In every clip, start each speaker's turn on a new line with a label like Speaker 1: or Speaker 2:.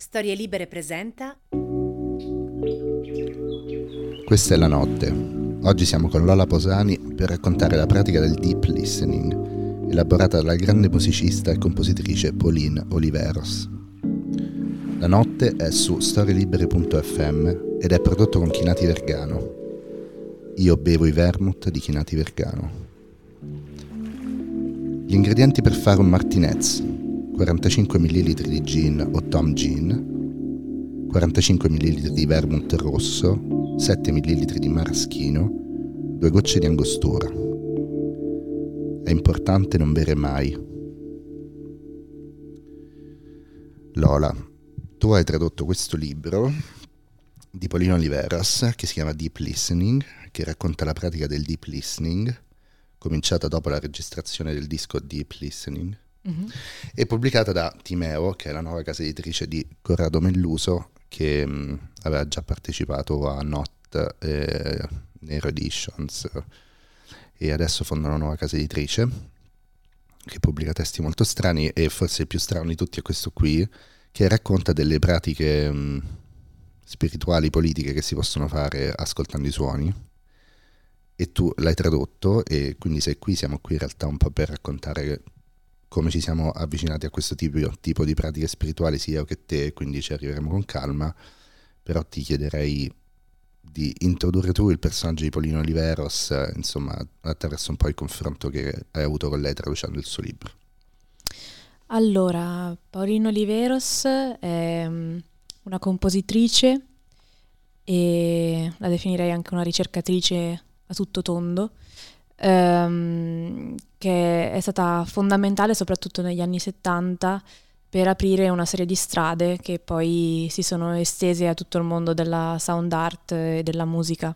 Speaker 1: Storie Libere presenta.
Speaker 2: Questa è la notte. Oggi siamo con Lola Posani per raccontare la pratica del deep listening, elaborata dalla grande musicista e compositrice Pauline Oliveros. La notte è su storielibere.fm ed è prodotto con Chinati Vergano. Io bevo i vermouth di Chinati Vergano. Gli ingredienti per fare un martinez 45 ml di gin o Tom Gin, 45 ml di vermouth rosso, 7 ml di maraschino, 2 gocce di angostura. È importante non bere mai. Lola, tu hai tradotto questo libro di Polino Oliveras che si chiama Deep Listening, che racconta la pratica del deep listening, cominciata dopo la registrazione del disco Deep Listening mm-hmm. e pubblicata da Timeo, che è la nuova casa editrice di Corrado Melluso, che mh, aveva già partecipato a Not eh, Nero Editions e adesso fonda una nuova casa editrice che pubblica testi molto strani e forse il più strano di tutti è questo qui, che racconta delle pratiche mh, spirituali, politiche che si possono fare ascoltando i suoni e tu l'hai tradotto e quindi sei qui, siamo qui in realtà un po' per raccontare come ci siamo avvicinati a questo tipo, tipo di pratiche spirituali sia io che te, quindi ci arriveremo con calma, però ti chiederei di introdurre tu il personaggio di Polino Oliveros, insomma, attraverso un po' il confronto che hai avuto con lei traducendo il suo libro.
Speaker 3: Allora, Paolino Oliveros è mm, una compositrice e la definirei anche una ricercatrice a tutto tondo ehm, che è stata fondamentale soprattutto negli anni 70 per aprire una serie di strade che poi si sono estese a tutto il mondo della sound art e della musica.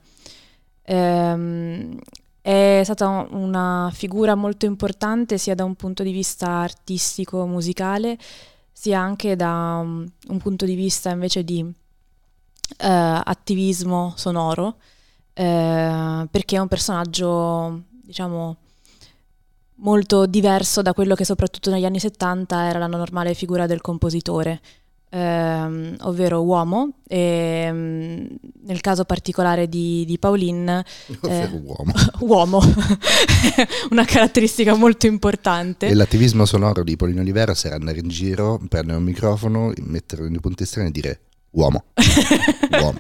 Speaker 3: Ehm, è stata una figura molto importante sia da un punto di vista artistico, musicale, sia anche da un, un punto di vista invece di eh, attivismo sonoro, eh, perché è un personaggio diciamo, molto diverso da quello che soprattutto negli anni 70 era la normale figura del compositore, ehm, ovvero uomo, e ehm, nel caso particolare di, di Pauline...
Speaker 2: Eh, uomo.
Speaker 3: uomo, una caratteristica molto importante.
Speaker 2: E l'attivismo sonoro di Pauline Olivera era andare in giro, prendere un microfono, metterlo in punti estremi e dire uomo, uomo.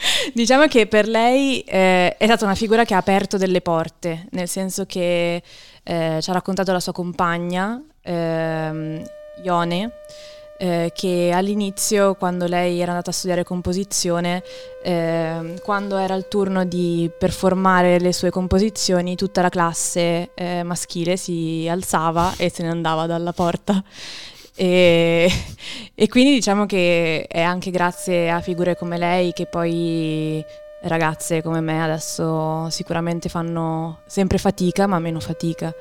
Speaker 3: Diciamo che per lei eh, è stata una figura che ha aperto delle porte, nel senso che eh, ci ha raccontato la sua compagna, ehm, Ione, eh, che all'inizio, quando lei era andata a studiare composizione, eh, quando era il turno di performare le sue composizioni, tutta la classe eh, maschile si alzava e se ne andava dalla porta. E, e quindi diciamo che è anche grazie a figure come lei che poi ragazze come me adesso sicuramente fanno sempre fatica, ma meno fatica.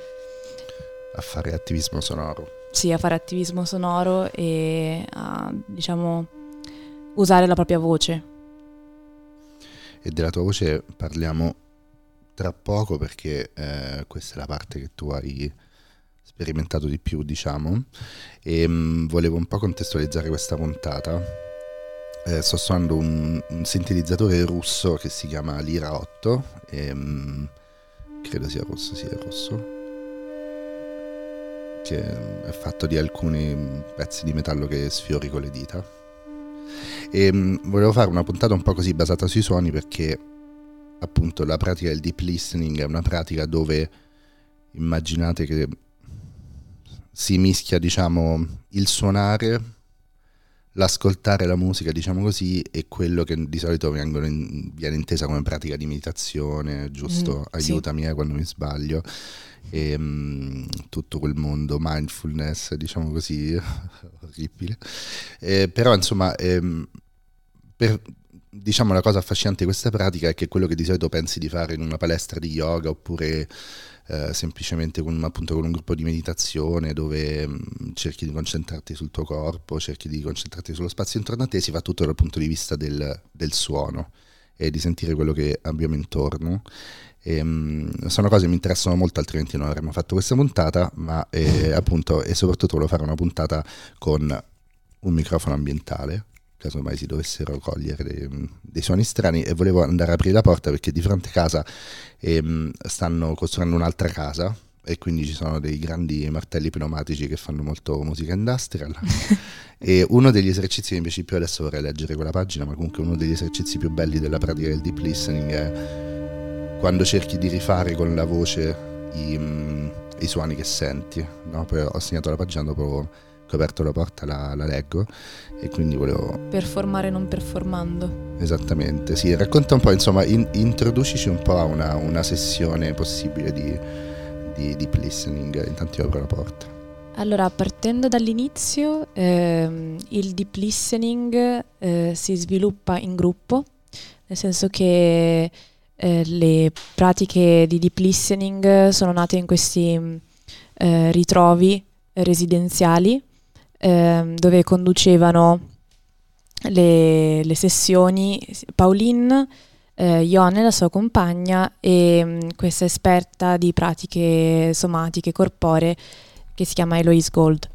Speaker 2: A fare attivismo sonoro.
Speaker 3: Sì, a fare attivismo sonoro e a, diciamo, usare la propria voce.
Speaker 2: E della tua voce parliamo tra poco perché eh, questa è la parte che tu hai sperimentato di più, diciamo, e mh, mm, volevo un po' contestualizzare questa puntata. Eh, sto suonando un, un, sintetizzatore russo che si chiama Lira 8 e mh, credo sia rosso, sì, è rosso che è fatto di alcuni pezzi di metallo che sfiori con le dita. E mh, mm, volevo fare una puntata un po' così basata sui suoni perché appunto la pratica del deep listening è una pratica dove immaginate che si mischia, diciamo, il suonare, l'ascoltare la musica, diciamo così, e quello che di solito in, viene intesa come pratica di meditazione, giusto? Mm, Aiutami sì. eh, quando mi sbaglio. E, um, tutto quel mondo mindfulness, diciamo così, orribile. Eh, però, insomma, ehm, per, diciamo la cosa affascinante di questa pratica è che quello che di solito pensi di fare in una palestra di yoga oppure eh, semplicemente con, appunto, con un gruppo di meditazione dove mh, mm, cerchi di concentrarti sul tuo corpo, cerchi di concentrarti sullo spazio intorno a te, si fa tutto dal punto di vista del, del suono e di sentire quello che abbiamo intorno. E, mh, sono cose che mi interessano molto, altrimenti non avremmo fatto questa puntata, ma eh, appunto e soprattutto volevo fare una puntata con un microfono ambientale, caso mai si dovessero cogliere dei, dei, suoni strani, e volevo andare a aprire la porta perché di fronte a casa ehm, stanno costruendo un'altra casa e quindi ci sono dei grandi martelli pneumatici che fanno molto musica industrial. e uno degli esercizi piace più, adesso vorrei leggere quella pagina, ma comunque uno degli esercizi più belli della pratica del deep listening è quando cerchi di rifare con la voce i, mm, i suoni che senti. No? Poi ho segnato la pagina dopo che ho aperto la porta, la, la leggo e quindi volevo...
Speaker 3: Performare non performando.
Speaker 2: Esattamente, sì, racconta un po', insomma, in, introducici un po' a una, una sessione possibile di, di deep listening, intanto io apro la porta.
Speaker 3: Allora, partendo dall'inizio, ehm, il deep listening eh, si sviluppa in gruppo, nel senso che eh, le pratiche di deep listening sono nate in questi eh, ritrovi residenziali ehm, dove conducevano le, le sessioni Pauline, eh, Ione, la sua compagna, e mh, mm, questa esperta di pratiche somatiche corporee che si chiama Eloise Gold.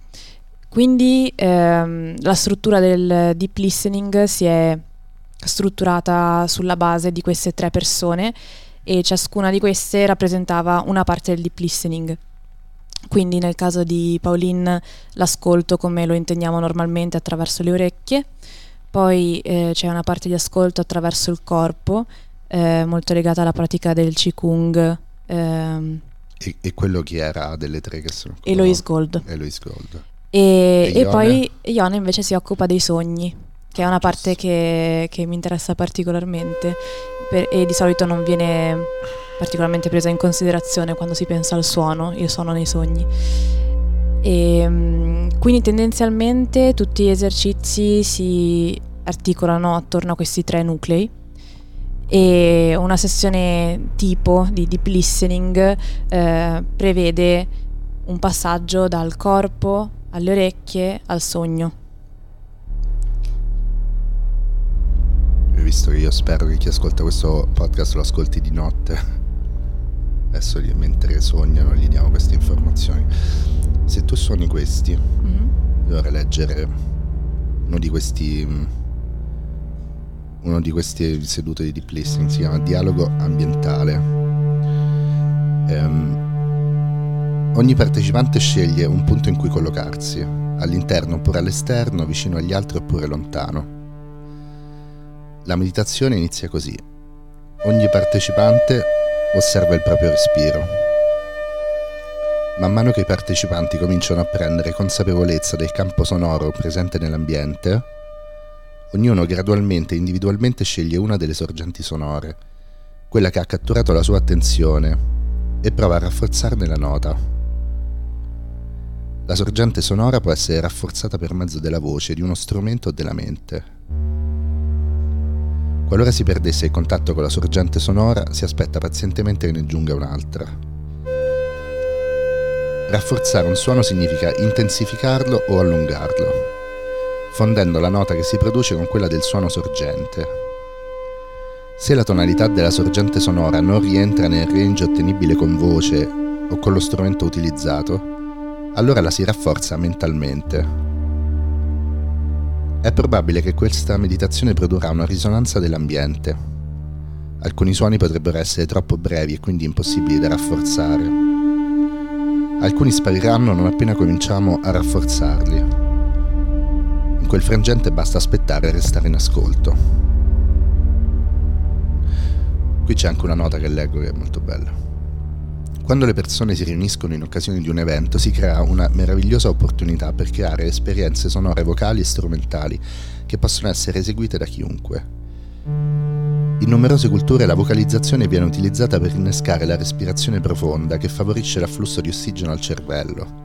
Speaker 3: Quindi ehm, la struttura del deep listening si è strutturata sulla base di queste tre persone e ciascuna di queste rappresentava una parte del deep listening. Quindi nel caso di Pauline l'ascolto come lo intendiamo normalmente attraverso le orecchie, poi eh, c'è una parte di ascolto attraverso il corpo, eh, molto legata alla pratica del Qigong.
Speaker 2: Ehm, e, e, quello chi era delle tre che sono?
Speaker 3: Eloise Gold.
Speaker 2: Eloise Gold.
Speaker 3: E, e, e poi Ione invece si occupa dei sogni, che è una parte che, che mi interessa particolarmente per, e di solito non viene particolarmente presa in considerazione quando si pensa al suono, il suono nei sogni. E, ehm, quindi tendenzialmente tutti gli esercizi si articolano attorno a questi tre nuclei e una sessione tipo di deep listening eh, prevede un passaggio dal corpo alle orecchie al sogno.
Speaker 2: Visto che io spero che chi ascolta questo podcast lo ascolti di notte adesso mentre sognano gli diamo queste informazioni. Se tu suoni questi, mm-hmm. dovrei leggere uno di questi uno di queste sedute di deep listening, si chiama dialogo ambientale. Um, ogni partecipante sceglie un punto in cui collocarsi, all'interno oppure all'esterno, vicino agli altri oppure lontano. La meditazione inizia così. Ogni partecipante osserva il proprio respiro. Man mano che i partecipanti cominciano a prendere consapevolezza del campo sonoro presente nell'ambiente, ognuno gradualmente e individualmente sceglie una delle sorgenti sonore, quella che ha catturato la sua attenzione, e prova a rafforzarne la nota. La sorgente sonora può essere rafforzata per mezzo della voce, di uno strumento o della mente. Qualora si perdesse il contatto con la sorgente sonora, si aspetta pazientemente che ne giunga un'altra. Rafforzare un suono significa intensificarlo o allungarlo, fondendo la nota che si produce con quella del suono sorgente. Se la tonalità della sorgente sonora non rientra nel range ottenibile con voce o con lo strumento utilizzato, allora la si rafforza mentalmente, è probabile che questa meditazione produrrà una risonanza dell'ambiente. Alcuni suoni potrebbero essere troppo brevi e quindi impossibili da rafforzare. Alcuni spariranno non appena cominciamo a rafforzarli. In quel frangente basta aspettare e restare in ascolto. Qui c'è anche una nota che leggo che è molto bella. Quando le persone si riuniscono in occasione di un evento si crea una meravigliosa opportunità per creare esperienze sonore vocali e strumentali che possono essere eseguite da chiunque. In numerose culture la vocalizzazione viene utilizzata per innescare la respirazione profonda che favorisce l'afflusso di ossigeno al cervello.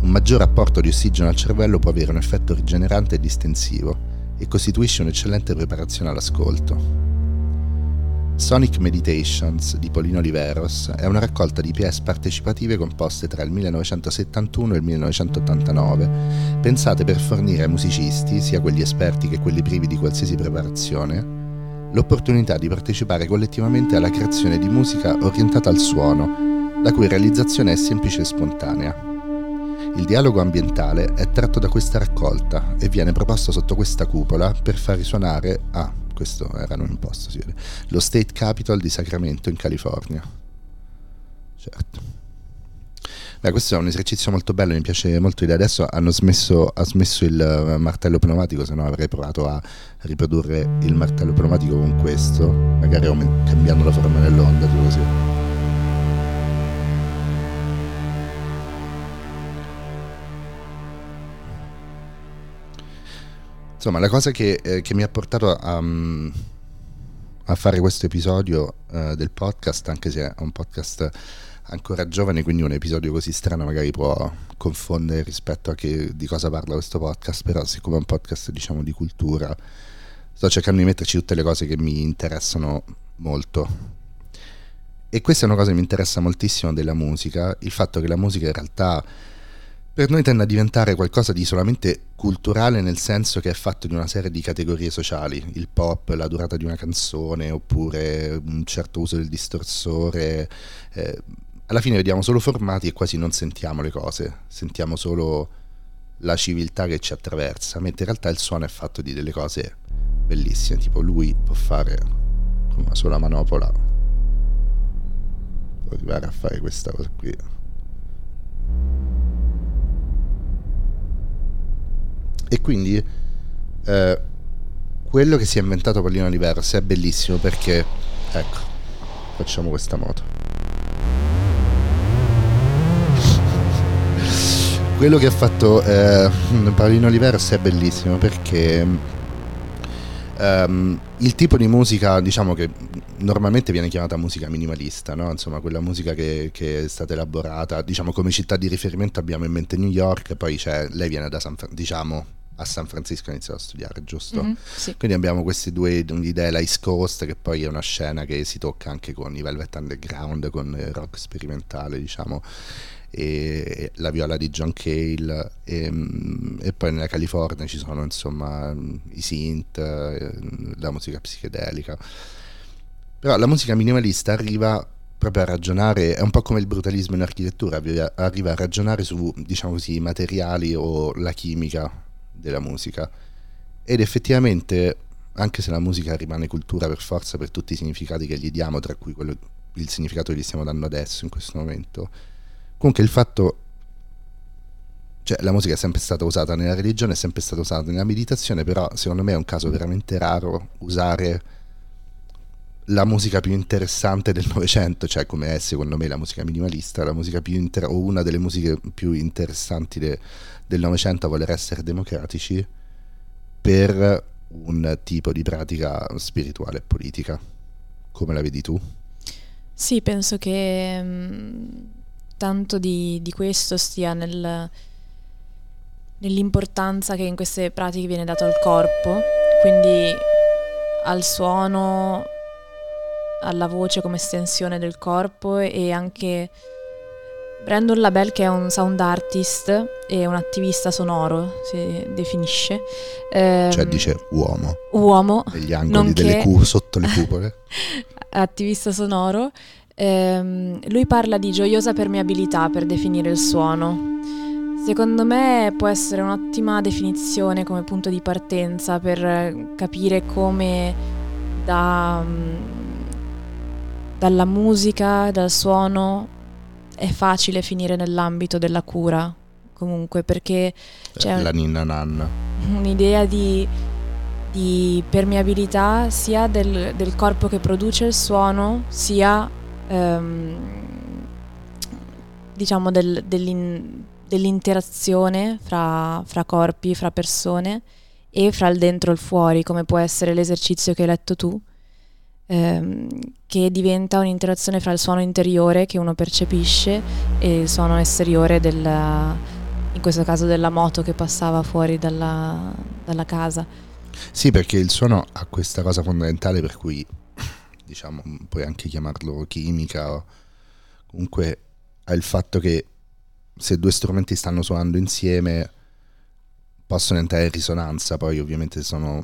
Speaker 2: Un maggior apporto di ossigeno al cervello può avere un effetto rigenerante e distensivo e costituisce un'eccellente preparazione all'ascolto. Sonic Meditations di Polino Oliveros è una raccolta di pièce partecipative composte tra il 1971 e il 1989, pensate per fornire ai musicisti, sia quelli esperti che quelli privi di qualsiasi preparazione, l'opportunità di partecipare collettivamente alla creazione di musica orientata al suono, la cui realizzazione è semplice e spontanea. Il dialogo ambientale è tratto da questa raccolta e viene proposto sotto questa cupola per far risuonare ah, questo era un imposto, si vede, lo State Capitol di Sacramento in California. Certo. Beh, questo è un esercizio molto bello, mi piace molto l'idea. Adesso hanno smesso, ha smesso il eh, martello pneumatico, se no avrei provato a riprodurre il martello pneumatico con questo, magari cambiando la forma dell'onda, tipo così. Insomma, la cosa che, eh, che mi ha portato a, a fare questo episodio eh, del podcast, anche se è un podcast ancora giovane, quindi un episodio così strano magari può confondere rispetto a che, di cosa parla questo podcast, però siccome è un podcast diciamo di cultura, sto cercando di metterci tutte le cose che mi interessano molto. E questa è una cosa che mi interessa moltissimo della musica, il fatto che la musica in realtà per noi tende a diventare qualcosa di solamente culturale nel senso che è fatto di una serie di categorie sociali, il pop, la durata di una canzone oppure un certo uso del distorsore. Eh, alla fine vediamo solo formati e quasi non sentiamo le cose, sentiamo solo la civiltà che ci attraversa, mentre in realtà il suono è fatto di delle cose bellissime, tipo lui può fare con una sola manopola, può arrivare a fare questa cosa qui. E quindi eh, quello che si è inventato Pallino Diverso è bellissimo perché, ecco, facciamo questa moto. quello che ha fatto eh, Paolino Oliveros è bellissimo perché um, il tipo di musica, diciamo che normalmente viene chiamata musica minimalista, no? insomma quella musica che, che, è stata elaborata, diciamo come città di riferimento abbiamo in mente New York, poi lei viene da San Francisco, diciamo a San Francisco ha iniziato a studiare, giusto? Mm-hmm, sì. Quindi abbiamo queste due idee, la East Coast, che poi è una scena che si tocca anche con i Velvet Underground, con il rock sperimentale, diciamo e la viola di John Cale e, mm, e, poi nella California ci sono insomma i synth, eh, la musica psichedelica. Però la musica minimalista arriva proprio a ragionare, è un po' come il brutalismo in architettura, arriva a ragionare su, diciamo così, i materiali o la chimica della musica. Ed effettivamente, anche se la musica rimane cultura per forza per tutti i significati che gli diamo, tra cui quello, il significato che gli stiamo dando adesso, in questo momento, Comunque il fatto, cioè la musica è sempre stata usata nella religione, è sempre stata usata nella meditazione, però secondo me è un caso veramente raro usare la musica più interessante del Novecento, cioè come è secondo me la musica minimalista, la musica più inter- o una delle musiche più interessanti de- del Novecento a voler essere democratici per un tipo di pratica spirituale e politica. Come la vedi tu?
Speaker 3: Sì, penso che mm, tanto di, di questo stia nel, nell'importanza che in queste pratiche viene dato al corpo, quindi al suono, alla voce come estensione del corpo e anche Brandon Labelle che è un sound artist e un attivista sonoro, si definisce.
Speaker 2: Ehm, cioè dice uomo.
Speaker 3: Uomo.
Speaker 2: Negli angoli delle cu- sotto le cupole.
Speaker 3: attivista sonoro Ehm, lui parla di gioiosa permeabilità per definire il suono. Secondo me può essere un'ottima definizione come punto di partenza per capire come da, mm, dalla musica, dal suono è facile finire nell'ambito della cura, comunque perché c'è
Speaker 2: la ninna nanna.
Speaker 3: un'idea di, di permeabilità sia del, del corpo che produce il suono, sia ehm, diciamo del, dell'in, dell'interazione fra, fra, corpi, fra persone e fra il dentro e il fuori, come può essere l'esercizio che hai letto tu, ehm, che diventa un'interazione fra il suono interiore che uno percepisce e il suono esteriore della, in questo caso della moto che passava fuori dalla, dalla casa.
Speaker 2: Sì, perché il suono ha questa cosa fondamentale per cui diciamo, puoi anche chiamarlo chimica, o comunque ha il fatto che se due strumenti stanno suonando insieme possono entrare in risonanza, poi ovviamente sono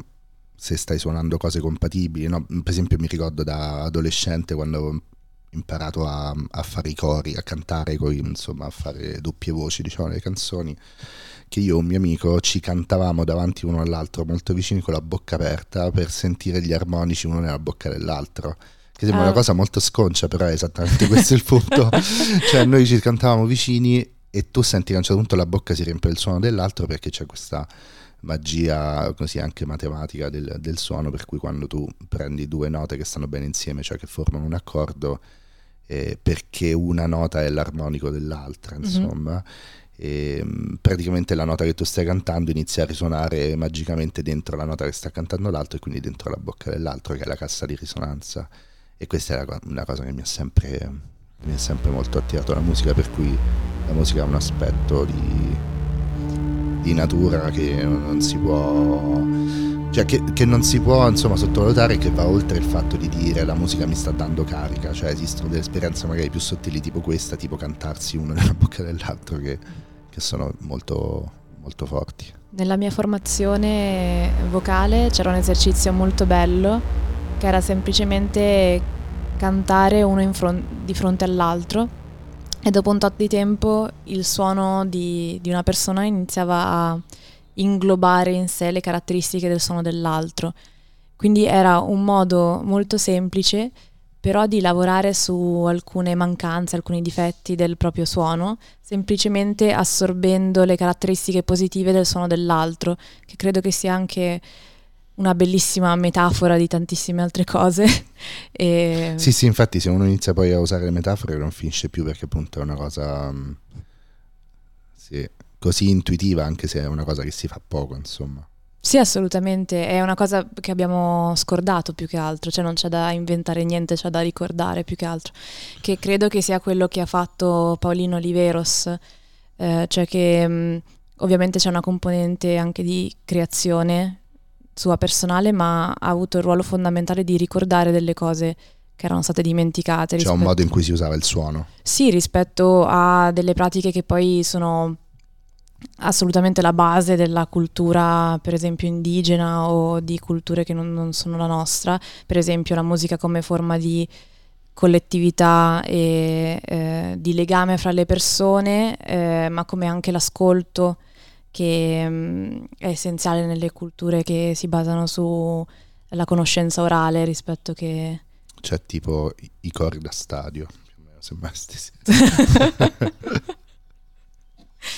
Speaker 2: se stai suonando cose compatibili, no? per esempio mi ricordo da adolescente quando imparato a, a, fare i cori, a cantare, coi, insomma a fare doppie voci diciamo nelle canzoni, che io e un mio amico ci cantavamo davanti uno all'altro molto vicini con la bocca aperta per sentire gli armonici uno nella bocca dell'altro. Che sembra ah. una cosa molto sconcia, però è esattamente questo il punto. cioè noi ci cantavamo vicini e tu senti che a un certo punto la bocca si riempie il suono dell'altro perché c'è questa magia così anche matematica del, del, suono per cui quando tu prendi due note che stanno bene insieme cioè che formano un accordo eh, perché una nota è l'armonico dell'altra mhm. insomma mm-hmm. e, praticamente la nota che tu stai cantando inizia a risuonare magicamente dentro la nota che sta cantando l'altro e quindi dentro la bocca dell'altro che è la cassa di risonanza e questa è una cosa che mi ha sempre, mi ha sempre molto attirato la musica per cui la musica ha un aspetto di di natura che non si può cioè che, che, non si può insomma sottovalutare che va oltre il fatto di dire la musica mi sta dando carica. Cioè esistono delle esperienze magari più sottili tipo questa tipo cantarsi uno nella bocca dell'altro che, che sono molto molto forti.
Speaker 3: Nella mia formazione vocale c'era un esercizio molto bello che era semplicemente cantare uno front- di fronte all'altro e dopo un tot di tempo il suono di, di una persona iniziava a inglobare in sé le caratteristiche del suono dell'altro. Quindi era un modo molto semplice però di lavorare su alcune mancanze, alcuni difetti del proprio suono, semplicemente assorbendo le caratteristiche positive del suono dell'altro, che credo che sia anche una bellissima metafora di tantissime altre cose.
Speaker 2: e... Sì, sì, infatti se uno inizia poi a usare le metafore non finisce più perché appunto è una cosa mm, sì, così intuitiva anche se è una cosa che si fa poco, insomma.
Speaker 3: Sì, assolutamente, è una cosa che abbiamo scordato più che altro, cioè non c'è da inventare niente, c'è da ricordare più che altro, che credo che sia quello che ha fatto Paolino Oliveros, eh, cioè che mh, mm, ovviamente c'è una componente anche di creazione sua personale, ma ha avuto il ruolo fondamentale di ricordare delle cose che erano state dimenticate. C'è
Speaker 2: rispetto... un modo in cui si usava il suono.
Speaker 3: Sì, rispetto a delle pratiche che poi sono assolutamente la base della cultura, per esempio indigena o di culture che non, non sono la nostra, per esempio la musica come forma di collettività e eh, di legame fra le persone, eh, ma come anche l'ascolto che mh, mm, è essenziale nelle culture che si basano sulla conoscenza orale rispetto che...
Speaker 2: Cioè tipo i, i cori da stadio, più o meno sembra stessi.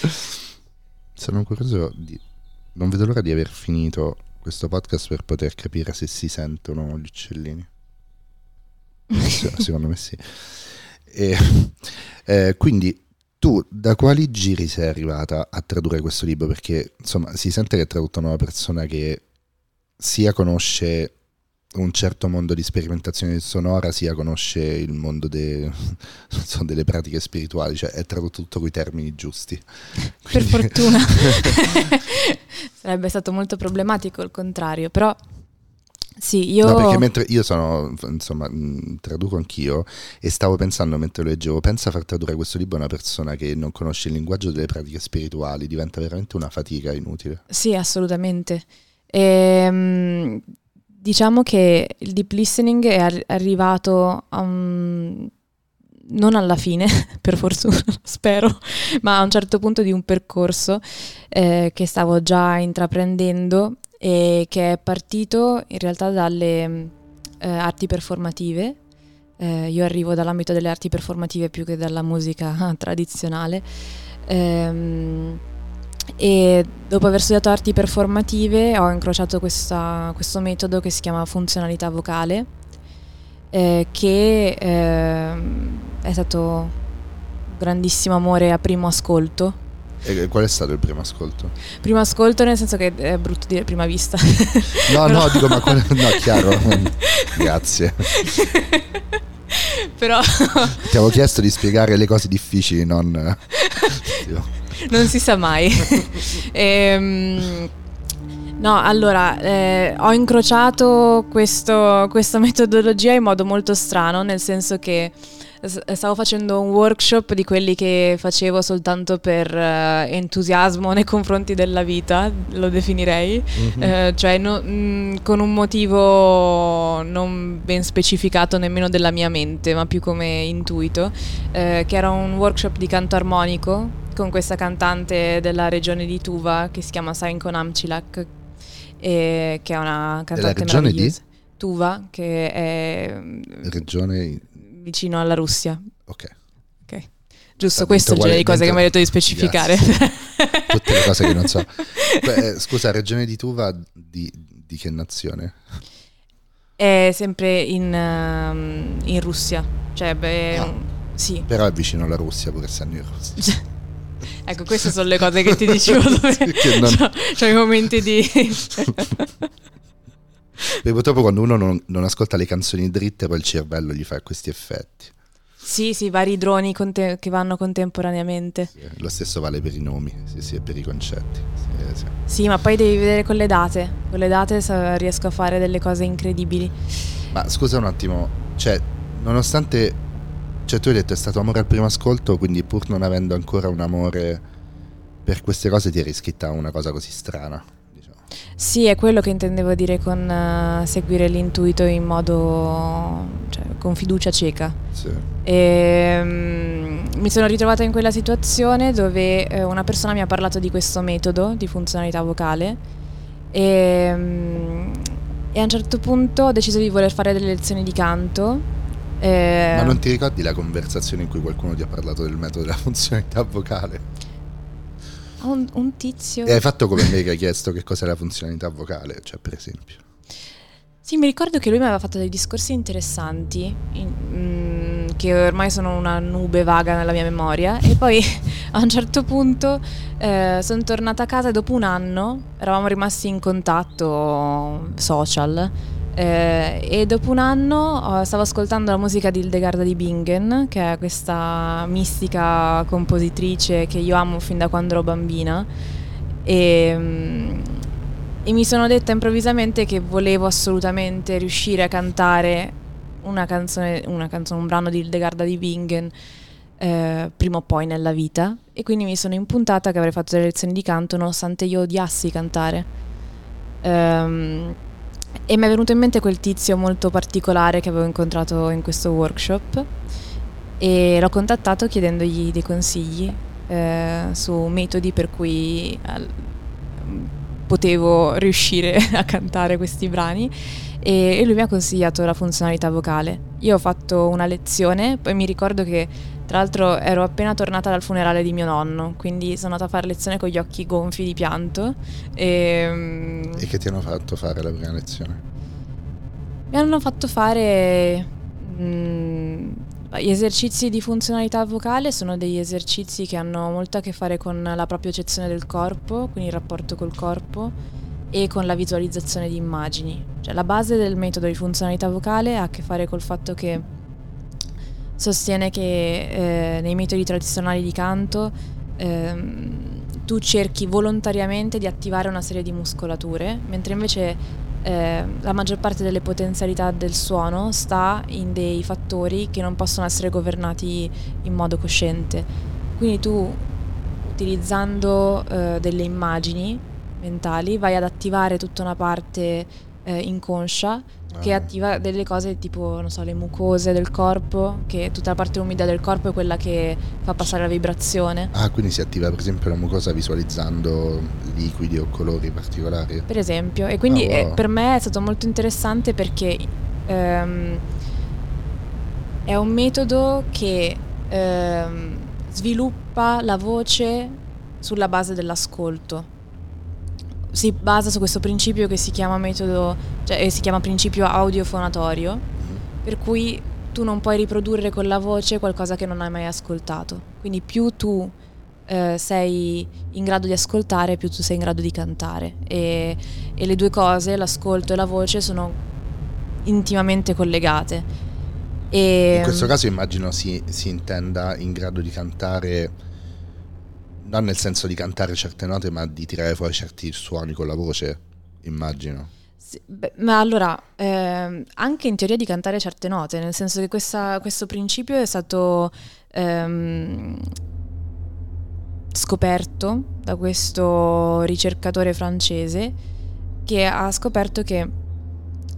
Speaker 2: Sono curioso di... Non vedo l'ora di aver finito questo podcast per poter capire se si sentono gli uccellini. Secondo me sì. E, eh, quindi tu da quali giri sei arrivata a tradurre questo libro? Perché insomma si sente che è tradotto una persona che sia conosce un certo mondo di sperimentazione sonora, sia conosce il mondo de, so, delle pratiche spirituali, cioè è tradotto tutto con i termini giusti.
Speaker 3: Quindi... Per fortuna. Sarebbe stato molto problematico il contrario, però sì, io...
Speaker 2: No, perché mentre io sono, insomma, traduco anch'io e stavo pensando mentre lo leggevo, pensa a far tradurre questo libro a una persona che non conosce il linguaggio delle pratiche spirituali, diventa veramente una fatica inutile.
Speaker 3: Sì, assolutamente. E, ehm, diciamo che il deep listening è ar- arrivato a un... non alla fine, per fortuna, spero, ma a un certo punto di un percorso eh, che stavo già intraprendendo e che è partito in realtà dalle eh, arti performative. Eh, io arrivo dall'ambito delle arti performative più che dalla musica tradizionale. Ehm, e dopo aver studiato arti performative ho incrociato questa, questo metodo che si chiama funzionalità vocale, eh, che eh, è stato un grandissimo amore a primo ascolto
Speaker 2: e qual è stato il primo ascolto?
Speaker 3: Primo ascolto nel senso che è brutto dire prima vista.
Speaker 2: No, no, dico ma qual... no, chiaro. Grazie.
Speaker 3: Però
Speaker 2: Ti avevo chiesto di spiegare le cose difficili, non
Speaker 3: Non si sa mai. ehm No, allora, eh, ho incrociato questo, questa metodologia in modo molto strano, nel senso che stavo facendo un workshop di quelli che facevo soltanto per uh, entusiasmo nei confronti della vita, lo definirei, mm-hmm. uh, cioè no, mh, mm, con un motivo non ben specificato nemmeno della mia mente, ma più come intuito, uh, che era un workshop di canto armonico con questa cantante della regione di Tuva che si chiama Sainko Namchilak, che è una cantante della regione di? Tuva, che è
Speaker 2: regione
Speaker 3: vicino alla Russia.
Speaker 2: Ok.
Speaker 3: Ok. Giusto, questo è il genere di cose che mi hai detto di specificare.
Speaker 2: Tutte le cose che non so. Beh, eh, scusa, regione di Tuva di, di, che nazione?
Speaker 3: È sempre in, um, in Russia. Cioè, beh, ah. sì.
Speaker 2: Però è vicino alla Russia, pur essendo in Russia.
Speaker 3: Ecco, queste sono le cose che ti dicevo dove non... c'ho, c'ho i momenti di...
Speaker 2: Perché purtroppo quando uno non, non, ascolta le canzoni dritte poi il cervello gli fa questi effetti.
Speaker 3: Sì, sì, vari droni conte- che vanno contemporaneamente.
Speaker 2: Sì, lo stesso vale per i nomi, sì, sì, e per i concetti. Sì,
Speaker 3: sì. sì, ma poi devi vedere con le date. Con le date riesco a fare delle cose incredibili.
Speaker 2: Ma scusa un attimo, cioè, nonostante cioè tu hai detto è stato amore al primo ascolto, quindi pur non avendo ancora un amore per queste cose ti eri iscritta a una cosa così strana.
Speaker 3: Sì, è quello che intendevo dire con uh, seguire l'intuito in modo, cioè, con fiducia cieca.
Speaker 2: Sì.
Speaker 3: E, um, mi sono ritrovata in quella situazione dove uh, una persona mi ha parlato di questo metodo di funzionalità vocale e, um, e a un certo punto ho deciso di voler fare delle lezioni di canto
Speaker 2: eh, Ma non ti ricordi la conversazione in cui qualcuno ti ha parlato del metodo della funzionalità vocale?
Speaker 3: Un, un tizio.
Speaker 2: E hai fatto come me che hai chiesto che cos'è la funzionalità vocale, cioè per esempio.
Speaker 3: Sì, mi ricordo che lui mi aveva fatto dei discorsi interessanti, in, mm, che ormai sono una nube vaga nella mia memoria, e poi a un certo punto eh, sono tornata a casa e dopo un anno eravamo rimasti in contatto social eh, e dopo un anno stavo ascoltando la musica di Hildegarda di Bingen, che è questa mistica compositrice che io amo fin da quando ero bambina. E, mm, e mi sono detta improvvisamente che volevo assolutamente riuscire a cantare una canzone, una canzone un brano di Hildegarda di Bingen eh, prima o poi nella vita. E quindi mi sono impuntata che avrei fatto delle lezioni di canto nonostante io odiassi cantare. Um, e mi è venuto in mente quel tizio molto particolare che avevo incontrato in questo workshop e l'ho contattato chiedendogli dei consigli eh, su metodi per cui eh, potevo riuscire a cantare questi brani e, e lui mi ha consigliato la funzionalità vocale. Io ho fatto una lezione, poi mi ricordo che tra l'altro ero appena tornata dal funerale di mio nonno, quindi sono andata a fare lezione con gli occhi gonfi di pianto. E,
Speaker 2: mm, e che ti hanno fatto fare la prima lezione?
Speaker 3: Mi hanno fatto fare... Mh, mm, gli esercizi di funzionalità vocale sono degli esercizi che hanno molto a che fare con la propria accezione del corpo, quindi il rapporto col corpo e con la visualizzazione di immagini. Cioè la base del metodo di funzionalità vocale ha a che fare col fatto che sostiene che eh, nei metodi tradizionali di canto ehm, tu cerchi volontariamente di attivare una serie di muscolature, mentre invece eh, la maggior parte delle potenzialità del suono sta in dei fattori che non possono essere governati in modo cosciente. Quindi tu, utilizzando eh, delle immagini mentali, vai ad attivare tutta una parte eh, inconscia che ah. attiva delle cose tipo, non so, le mucose del corpo, che tutta la parte umida del corpo è quella che fa passare la vibrazione.
Speaker 2: Ah, quindi si attiva per esempio la mucosa visualizzando liquidi o colori particolari?
Speaker 3: Per esempio, e quindi oh, wow. eh, per me è stato molto interessante perché ehm, è un metodo che ehm, sviluppa la voce sulla base dell'ascolto si basa su questo principio che si chiama metodo, cioè eh, si chiama principio audiofonatorio, mm-hmm. per cui tu non puoi riprodurre con la voce qualcosa che non hai mai ascoltato. Quindi più tu eh, sei in grado di ascoltare, più tu sei in grado di cantare. E, e le due cose, l'ascolto e la voce, sono intimamente collegate.
Speaker 2: E, in questo caso immagino si, si intenda in grado di cantare non nel senso di cantare certe note, ma di tirare fuori certi suoni con la voce, immagino.
Speaker 3: Sì, beh, ma allora, ehm, anche in teoria di cantare certe note, nel senso che questa, questo principio è stato ehm, scoperto da questo ricercatore francese che ha scoperto che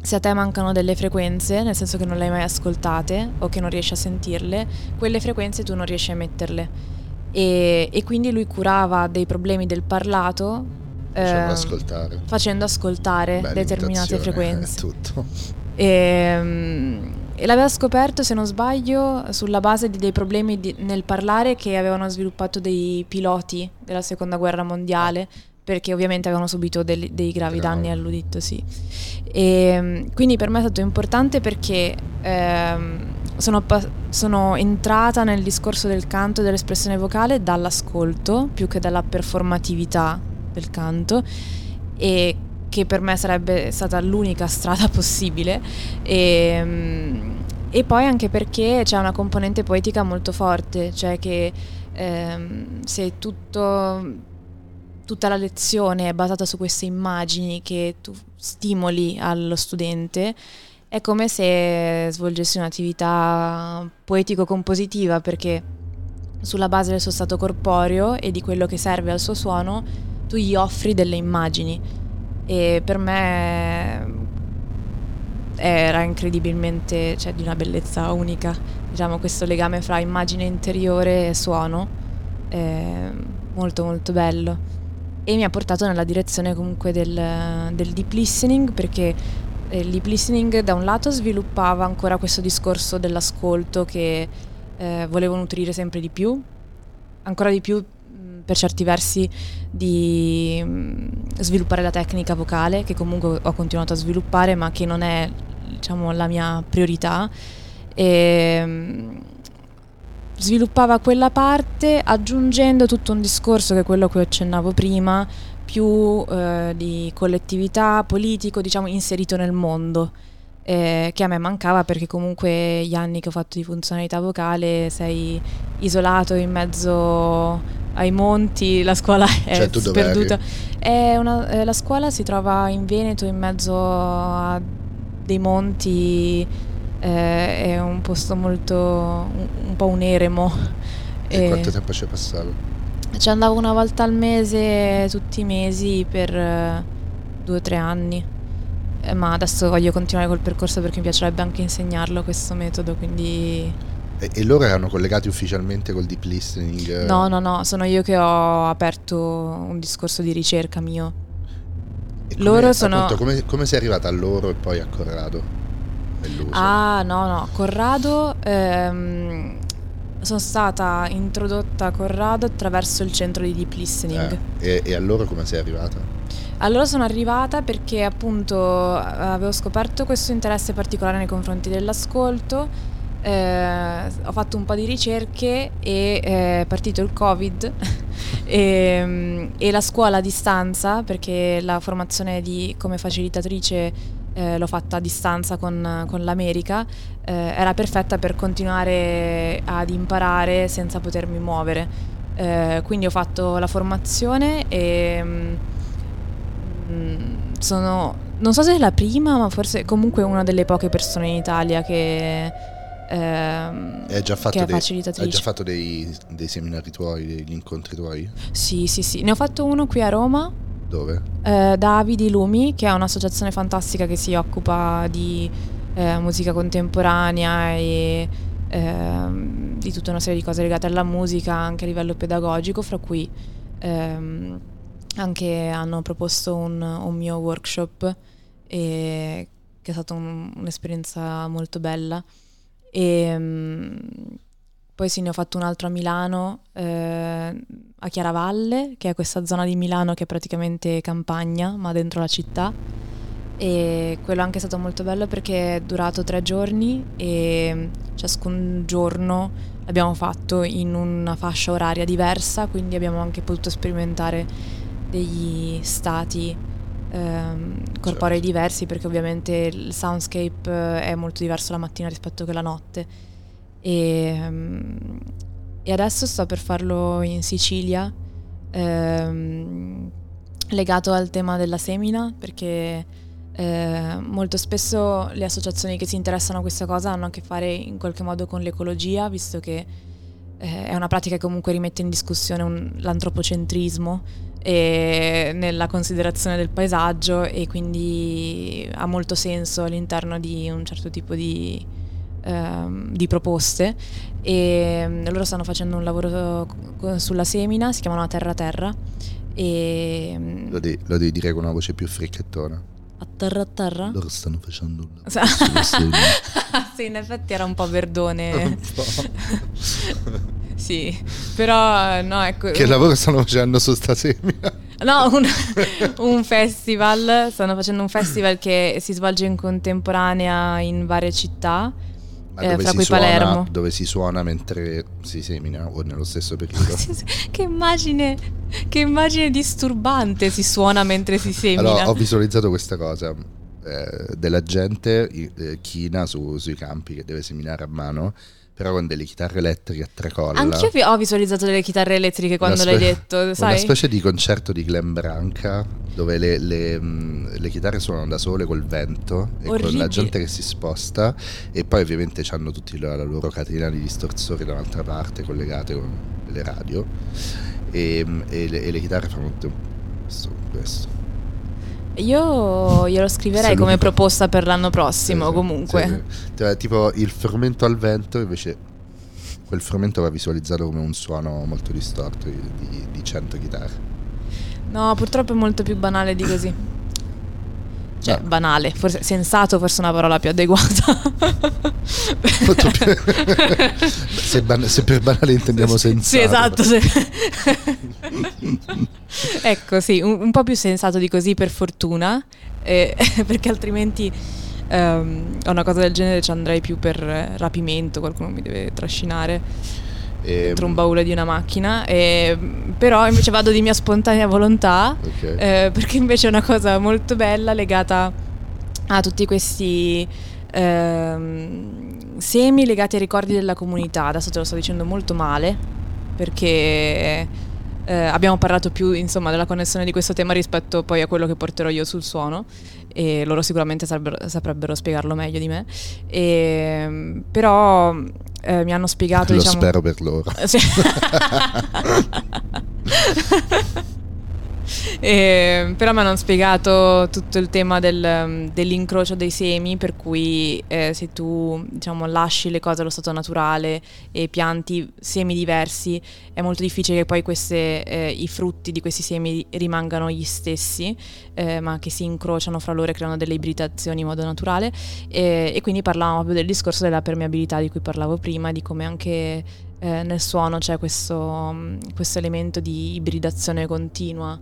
Speaker 3: se a te mancano delle frequenze, nel senso che non le hai mai ascoltate o che non riesci a sentirle, quelle frequenze tu non riesci a metterle. E, e quindi lui curava dei problemi del parlato
Speaker 2: Facendo
Speaker 3: ehm,
Speaker 2: ascoltare.
Speaker 3: facendo ascoltare
Speaker 2: Beh,
Speaker 3: determinate
Speaker 2: l'imitazione
Speaker 3: frequenze.
Speaker 2: Tutto.
Speaker 3: E, e l'aveva scoperto, se non sbaglio, sulla base di dei problemi di- nel parlare che avevano sviluppato dei piloti della seconda guerra mondiale, perché ovviamente avevano subito del- dei gravi
Speaker 2: Gravi.
Speaker 3: danni all'udito, sì. E, quindi per me è stato importante perché ehm, sono, sono entrata nel discorso del canto e dell'espressione vocale dall'ascolto più che dalla performatività del canto e che per me sarebbe stata l'unica strada possibile e, mm, e poi anche perché c'è una componente poetica molto forte, cioè che ehm, se tutto, tutta la lezione è basata su queste immagini che tu stimoli allo studente, è come se svolgessi un'attività poetico-compositiva perché sulla base del suo stato corporeo e di quello che serve al suo suono tu gli offri delle immagini. E per me era incredibilmente, cioè di una bellezza unica, diciamo questo legame fra immagine interiore e suono, è molto molto bello. E mi ha portato nella direzione comunque del, del deep listening perché eh, deep listening da un lato sviluppava ancora questo discorso dell'ascolto che eh, volevo nutrire sempre di più, ancora di più per certi versi di sviluppare la tecnica vocale che comunque ho continuato a sviluppare ma che non è diciamo la mia priorità. E mh, sviluppava quella parte aggiungendo tutto un discorso che è quello cui accennavo prima più eh, di collettività politico diciamo inserito nel mondo eh, che a me mancava perché comunque gli anni che ho fatto di funzionalità vocale sei isolato in mezzo ai monti, la scuola è
Speaker 2: Cioè,
Speaker 3: sperduta. È una- eh, la scuola si trova in Veneto in mezzo a dei monti, eh, è un posto molto, un, un po' un eremo.
Speaker 2: E
Speaker 3: E
Speaker 2: quanto tempo ci è passato?
Speaker 3: Ci andavo una volta al mese, tutti i mesi, per eh, due o tre anni. Eh, ma adesso voglio continuare col percorso perché mi piacerebbe anche insegnarlo questo metodo, quindi...
Speaker 2: E, e loro erano collegati ufficialmente col deep listening?
Speaker 3: No, no, no, sono io che ho aperto un discorso di ricerca mio.
Speaker 2: E come-
Speaker 3: loro sono-
Speaker 2: appunto, come, come sei arrivata a loro e poi a Corrado? E l'uso?
Speaker 3: Ah, no, no, Corrado... ehm, sono stata introdotta a Corrado attraverso il centro di deep listening.
Speaker 2: Eh, e, e a loro come sei arrivata?
Speaker 3: Allora sono arrivata perché appunto avevo scoperto questo interesse particolare nei confronti dell'ascolto, eh, ho fatto un po' di ricerche e eh, è partito il Covid e, mm, e la scuola a distanza, perché la formazione di, come facilitatrice eh, l'ho fatta a distanza con, con l'America, eh, era perfetta per continuare ad imparare senza potermi muovere. Eh, quindi ho fatto la formazione e... mm, Mm, sono non so se è la prima, ma forse comunque una delle poche persone in Italia che, ehm,
Speaker 2: hai già fatto, dei,
Speaker 3: facilitatrice.
Speaker 2: hai già fatto dei, dei seminari tuoi, degli incontri tuoi?
Speaker 3: Sì, sì, sì. Ne ho fatto uno qui a Roma,
Speaker 2: Dove?
Speaker 3: eh, da Avidi Lumi, che è un'associazione fantastica che si occupa di eh, musica contemporanea e ehm, di tutta una serie di cose legate alla musica anche a livello pedagogico, fra cui ehm, anche hanno proposto un, un mio workshop e- che è stata un- un'esperienza molto bella. E, mm, poi sì, ne ho fatto un altro a Milano, eh, a Chiaravalle, che è questa zona di Milano che è praticamente campagna, ma dentro la città. E quello anche è stato molto bello perché è durato tre giorni e ciascun giorno l'abbiamo fatto in una fascia oraria diversa, quindi abbiamo anche potuto sperimentare degli stati ehm, corporei
Speaker 2: Certo.
Speaker 3: diversi perché ovviamente il soundscape eh, è molto diverso la mattina rispetto che la notte. E, ehm, e adesso sto per farlo in Sicilia, ehm, legato al tema della semina, perché Eh, molto spesso le associazioni che si interessano a questa cosa hanno a che fare in qualche modo con l'ecologia, visto che eh, è una pratica che comunque rimette in discussione un, l'antropocentrismo e nella considerazione del paesaggio e quindi ha molto senso all'interno di un certo tipo di, ehm, di proposte e mm, loro stanno facendo un lavoro sulla semina, si chiamano Terra Terra e...
Speaker 2: Mm, lo, devi, lo devi dire con una voce più fricchettona
Speaker 3: a terra a terra?
Speaker 2: Loro stanno facendo un
Speaker 3: sì, in effetti era un po' verdone. un po'. sì, però no, ecco.
Speaker 2: Che lavoro stanno facendo su sta semina?
Speaker 3: No, un, un, festival, stanno facendo un festival che si svolge in contemporanea in varie città
Speaker 2: eh, fra cui suona. Dove si suona mentre si semina o nello stesso periodo.
Speaker 3: che immagine, che immagine disturbante si suona mentre si semina.
Speaker 2: Allora, ho visualizzato questa cosa. Eh, della gente eh, china su, sui campi che deve seminare a mano però con delle chitarre elettriche a tre colla.
Speaker 3: Anch'io vi- ho visualizzato delle chitarre elettriche quando spe- l'hai detto, sai?
Speaker 2: Una specie di concerto di Glen Branca dove le, le, mh, le chitarre suonano da sole col vento e Orribile. con la gente che si sposta e poi ovviamente hanno tutti la, la loro catena di distorsori da un'altra parte collegate con le radio e, e, le, e le chitarre fanno tutto questo. questo.
Speaker 3: Io glielo scriverei come proposta per l'anno prossimo, sì, comunque.
Speaker 2: Sì, sì. Tipo il frumento al vento, invece quel frumento va visualizzato come un suono molto distorto di, di, di 100 chitarre.
Speaker 3: No, purtroppo è molto più banale di così. Cioè, ah. banale, forse sensato forse è una parola più adeguata.
Speaker 2: più... se, ban- se, per banale intendiamo sensato.
Speaker 3: Sì, esatto. Se... ecco, sì, un, un, po' più sensato di così per fortuna, eh, perché altrimenti um, a una cosa del genere ci andrei più per rapimento, qualcuno mi deve trascinare. Dentro un baule di una macchina, e, però invece vado di mia spontanea volontà, okay. eh, perché invece è una cosa molto bella legata a tutti questi ehm, semi legati ai ricordi della comunità. Adesso te lo sto dicendo molto male, perché eh, abbiamo parlato più insomma, della connessione di questo tema rispetto poi a quello che porterò io sul suono e loro sicuramente saprebbero, saprebbero spiegarlo meglio di me. E, però eh, mi hanno spiegato...
Speaker 2: Lo
Speaker 3: diciamo,
Speaker 2: spero per loro. Sì.
Speaker 3: Eh, però mi hanno spiegato tutto il tema del, dell'incrocio dei semi, per cui eh, se tu diciamo, lasci le cose allo stato naturale e pianti semi diversi, è molto difficile che poi queste, eh, i frutti di questi semi rimangano gli stessi, eh, ma che si incrociano fra loro e creano delle ibridazioni in modo naturale. e quindi parlavamo proprio del discorso della permeabilità di cui parlavo prima, di come anche eh, nel suono c'è questo, questo, elemento di ibridazione continua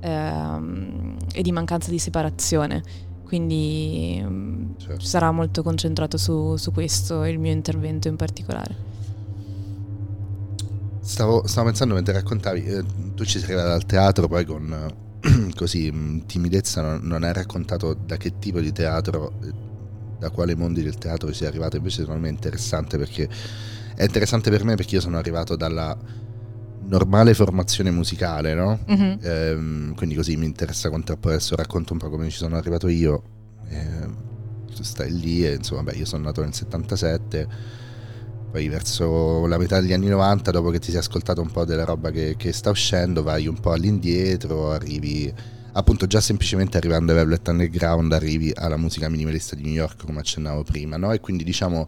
Speaker 3: ehm, e di mancanza di separazione. Quindi mm, certo. sarà molto concentrato su, su, questo il mio intervento in particolare.
Speaker 2: Stavo, stavo pensando mentre raccontavi, eh, tu ci sei arrivata al teatro poi con così mm, timidezza, non, non, hai raccontato da che tipo di teatro, eh, da quale mondi del teatro sei arrivato, invece secondo me è interessante perché è interessante per me perché io sono arrivato dalla normale formazione musicale, no? Mm-hmm. Ehm, quindi così mi interessa contrapporre, adesso racconto un po' come ci sono arrivato io. Ehm, stai lì e insomma, beh, io sono nato nel 77, poi verso la metà degli anni 90, dopo che ti sei ascoltato un po' della roba che, che sta uscendo, vai un po' all'indietro, arrivi appunto già semplicemente arrivando a Velvet Underground arrivi alla musica minimalista di New York come accennavo prima, no? E quindi diciamo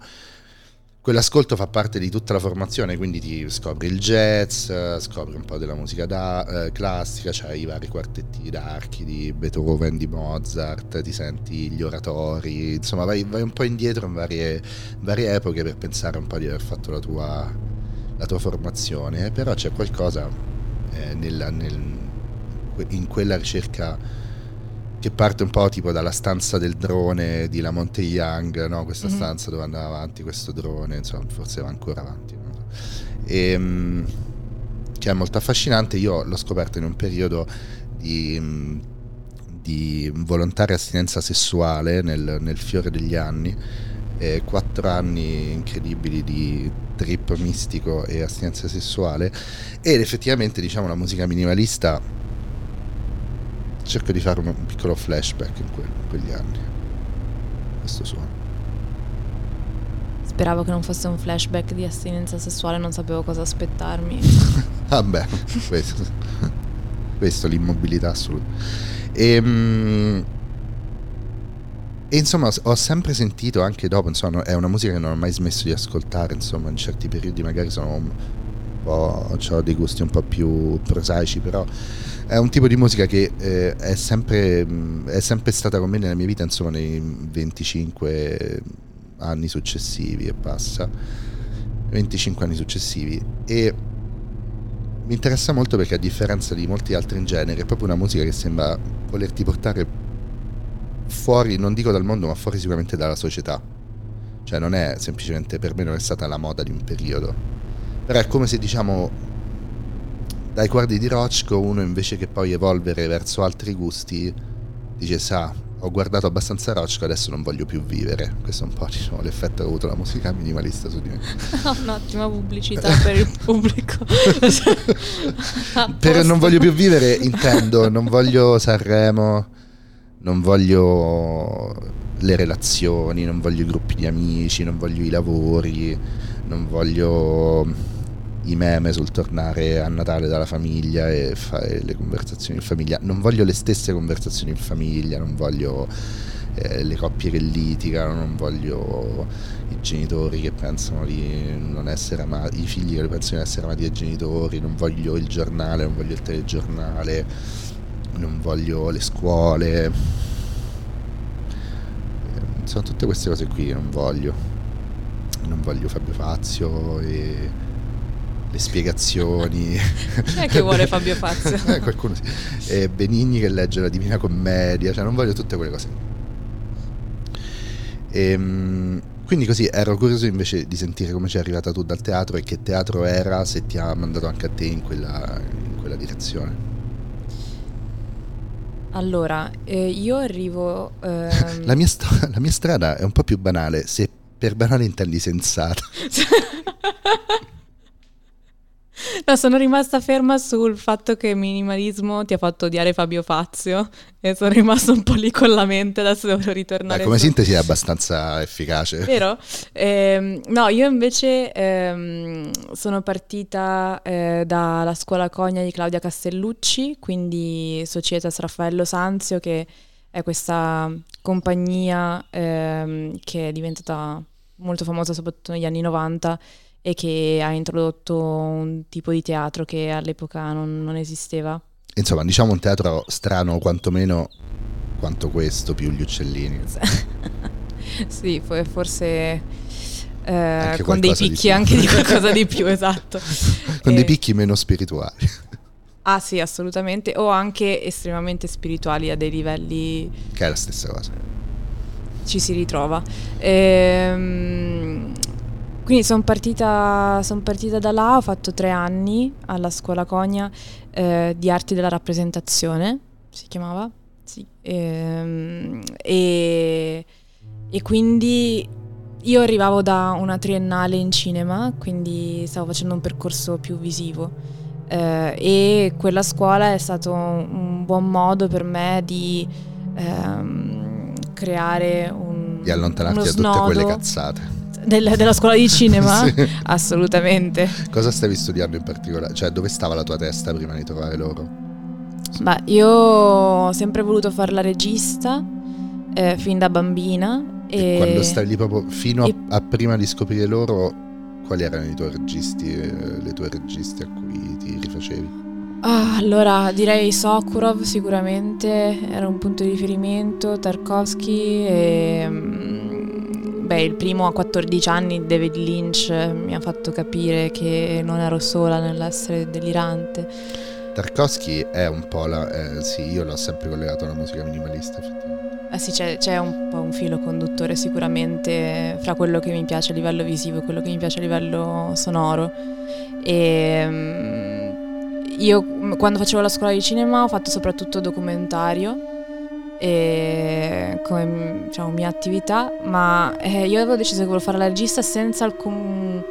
Speaker 2: Quell'ascolto fa parte di tutta la formazione, quindi ti scopri il jazz, scopri un po' della musica da, eh, classica, c'hai i vari quartetti d'archi di Beethoven, di Mozart, ti senti gli oratori, insomma vai, vai un po' indietro in varie, varie, epoche per pensare un po' di aver fatto la tua, la tua formazione, però c'è qualcosa eh, nella, nel, in quella ricerca che parte un po' tipo dalla stanza del drone di Lamonte Young, no? questa mm-hmm. stanza dove andava avanti questo drone, insomma, forse va ancora avanti. No? E, um, che è molto affascinante, io l'ho scoperto in un periodo di, um, di volontaria astinenza sessuale nel, nel fiore degli anni, e quattro anni incredibili di trip mistico e astinenza sessuale ed effettivamente diciamo la musica minimalista cerco di fare un, piccolo flashback in, que- in quegli anni. Questo suono.
Speaker 3: Speravo che non fosse un flashback di astinenza sessuale, non sapevo cosa aspettarmi.
Speaker 2: Vabbè, questo, questo l'immobilità assoluta. E, e insomma ho sempre sentito anche dopo, insomma è una musica che non ho mai smesso di ascoltare, insomma in certi periodi magari sono un po', ho dei gusti un po' più prosaici, però è un tipo di musica che eh, è, sempre, è sempre stata con me nella mia vita, insomma nei 25 anni successivi e passa, 25 anni successivi. E mi interessa molto perché a differenza di molti altri generi è proprio una musica che sembra volerti portare fuori, non dico dal mondo, ma fuori sicuramente dalla società. Cioè non è semplicemente per me non è stata la moda di un periodo. Però è come se diciamo dai guardi di Rochko uno invece che poi evolvere verso altri gusti dice sa ho guardato abbastanza Rochko, adesso non voglio più vivere. Questo è un po' diciamo, l'effetto che ha avuto la musica minimalista su di me.
Speaker 3: Un'ottima pubblicità per il pubblico.
Speaker 2: per non voglio più vivere intendo, non voglio Sanremo, non voglio le relazioni, non voglio i gruppi di amici, non voglio i lavori, non voglio i meme sul tornare a Natale dalla famiglia e fare le conversazioni in famiglia. Non voglio le stesse conversazioni in famiglia, non voglio eh, le coppie che litigano, non voglio i genitori che pensano di non essere amati, i figli che pensano di essere amati dai genitori, non voglio il giornale, non voglio il telegiornale, non voglio le scuole. Sono tutte queste cose qui che non voglio. Non voglio Fabio Fazio e le spiegazioni.
Speaker 3: Chi è che vuole Fabio Fazio?
Speaker 2: eh, qualcuno sì. E Benigni che legge la Divina Commedia, cioè non voglio tutte quelle cose. E, ehm, quindi così ero curioso invece di sentire come ci è arrivata tu dal teatro e che teatro era, se ti ha mandato anche a te in quella, in quella direzione.
Speaker 3: Allora, eh, io arrivo...
Speaker 2: Ehm... La, mia st- la mia strada è un po' più banale, se per banale intendi sensata.
Speaker 3: No, sono rimasta ferma sul fatto che minimalismo ti ha fatto odiare Fabio Fazio e sono rimasta un po' lì con la mente, adesso devo ritornare.
Speaker 2: Beh, come su... sintesi è abbastanza efficace.
Speaker 3: Vero? Eh, no, io invece eh, sono partita eh, dalla scuola Cogna di Claudia Castellucci, quindi Societas Raffaello Sanzio, che è questa compagnia ehm, che è diventata molto famosa soprattutto negli anni 90 e che ha introdotto un tipo di teatro che all'epoca non, non esisteva.
Speaker 2: Insomma, diciamo un teatro strano quantomeno quanto questo, più gli uccellini.
Speaker 3: sì, forse... Eh, con dei picchi di anche di qualcosa di più, esatto.
Speaker 2: con e... dei picchi meno spirituali.
Speaker 3: Ah sì, assolutamente, o anche estremamente spirituali a dei livelli...
Speaker 2: Che è la stessa cosa.
Speaker 3: Ci si ritrova. Ehm, quindi sono partita, son partita, da là, ho fatto tre anni alla scuola Cogna eh, di arti della rappresentazione, si chiamava, sì. ehm, e, e, quindi io arrivavo da una triennale in cinema, quindi stavo facendo un percorso più visivo eh, e quella scuola è stato un buon modo per me di ehm, creare un...
Speaker 2: Di allontanarti da tutte quelle cazzate
Speaker 3: del, della scuola di cinema? sì. Assolutamente.
Speaker 2: Cosa stavi studiando in particolare? Cioè, dove stava la tua testa prima di trovare loro?
Speaker 3: Beh, io ho sempre voluto fare la regista eh, fin da bambina.
Speaker 2: E, e quando stavi lì proprio fino e... a, a, prima di scoprire loro, quali erano i tuoi registi, eh, le tue registe a cui ti rifacevi?
Speaker 3: Ah, allora direi Sokurov sicuramente era un punto di riferimento, Tarkovsky e mm, Beh, il primo a 14 anni, David Lynch, mi ha fatto capire che non ero sola nell'essere delirante.
Speaker 2: Tarkovsky è un po' la... Eh, sì, io l'ho sempre collegato alla musica minimalista.
Speaker 3: Eh sì, c'è, c'è, un po' un filo conduttore sicuramente fra quello che mi piace a livello visivo e quello che mi piace a livello sonoro. E um, io quando facevo la scuola di cinema ho fatto soprattutto documentario come diciamo, mia attività, ma eh, io avevo deciso che volevo fare la regista senza alcun,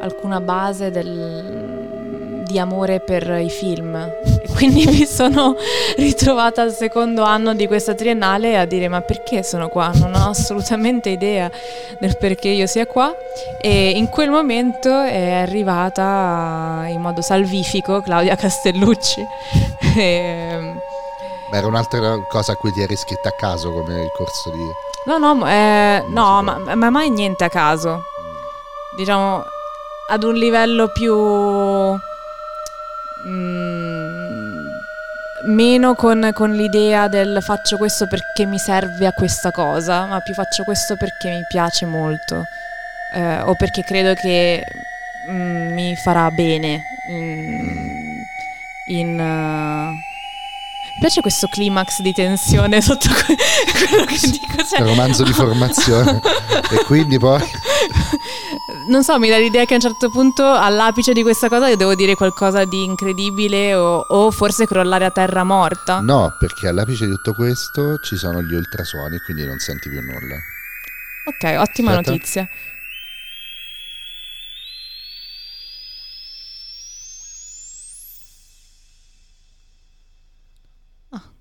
Speaker 3: alcuna base del, di amore per i film e quindi mi sono ritrovata al secondo anno di questa triennale a dire ma perché sono qua? Non ho assolutamente idea del perché io sia qua e in quel momento è arrivata in modo salvifico Claudia Castellucci. e,
Speaker 2: Beh, era un'altra cosa a cui ti eri iscritta a caso come il corso di...
Speaker 3: No, no, eh, no ma, ma mai niente a caso. Diciamo, ad un livello più... Mm, meno con, con, l'idea del faccio questo perché mi serve a questa cosa, ma più faccio questo perché mi piace molto eh, o perché credo che mm, mi farà bene in... in uh, piace questo climax di tensione sotto que- quello che dico.
Speaker 2: Cioè... romanzo di formazione. e quindi poi...
Speaker 3: Non so, mi dà l'idea che a un certo punto all'apice di questa cosa io devo dire qualcosa di incredibile o, o forse crollare a terra morta.
Speaker 2: No, perché all'apice di tutto questo ci sono gli ultrasuoni, quindi non senti più nulla.
Speaker 3: Ok, ottima Aspetta. notizia.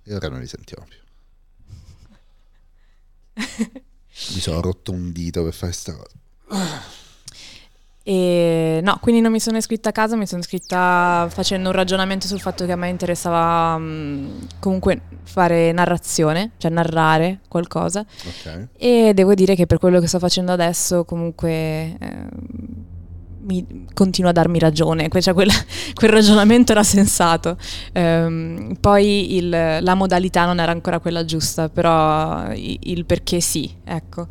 Speaker 2: E ora non li sentiamo più. Mi sono rotto un dito per fare questa cosa.
Speaker 3: E no, quindi non mi sono iscritta a casa, mi sono iscritta facendo un ragionamento sul fatto che a me interessava um, comunque fare narrazione, cioè narrare qualcosa. Okay. E devo dire che per quello che sto facendo adesso comunque eh, mi, continua a darmi ragione, cioè quel, quel ragionamento era sensato. Um, poi il, la modalità non era ancora quella giusta, però il, il perché sì, ecco.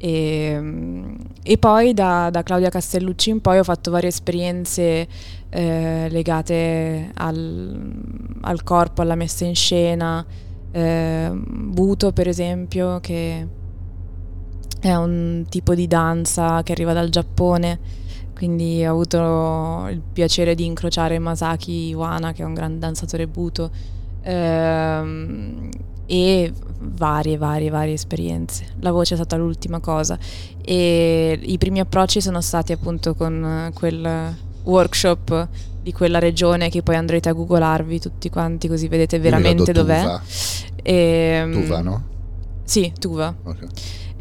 Speaker 3: E, e poi da, da, Claudia Castellucci in poi ho fatto varie esperienze eh, legate al, al, corpo, alla messa in scena, eh, Buto per esempio, che è un tipo di danza che arriva dal Giappone quindi ho avuto il piacere di incrociare Masaki Iwana, che è un grande danzatore buto, ehm, e varie, varie, varie esperienze. La voce è stata l'ultima cosa e i primi approcci sono stati appunto con quel workshop di quella regione che poi andrete a googolarvi tutti quanti così vedete veramente dov'è.
Speaker 2: Tuva. E, ehm, Tuva, no?
Speaker 3: Sì, Tuva. Okay.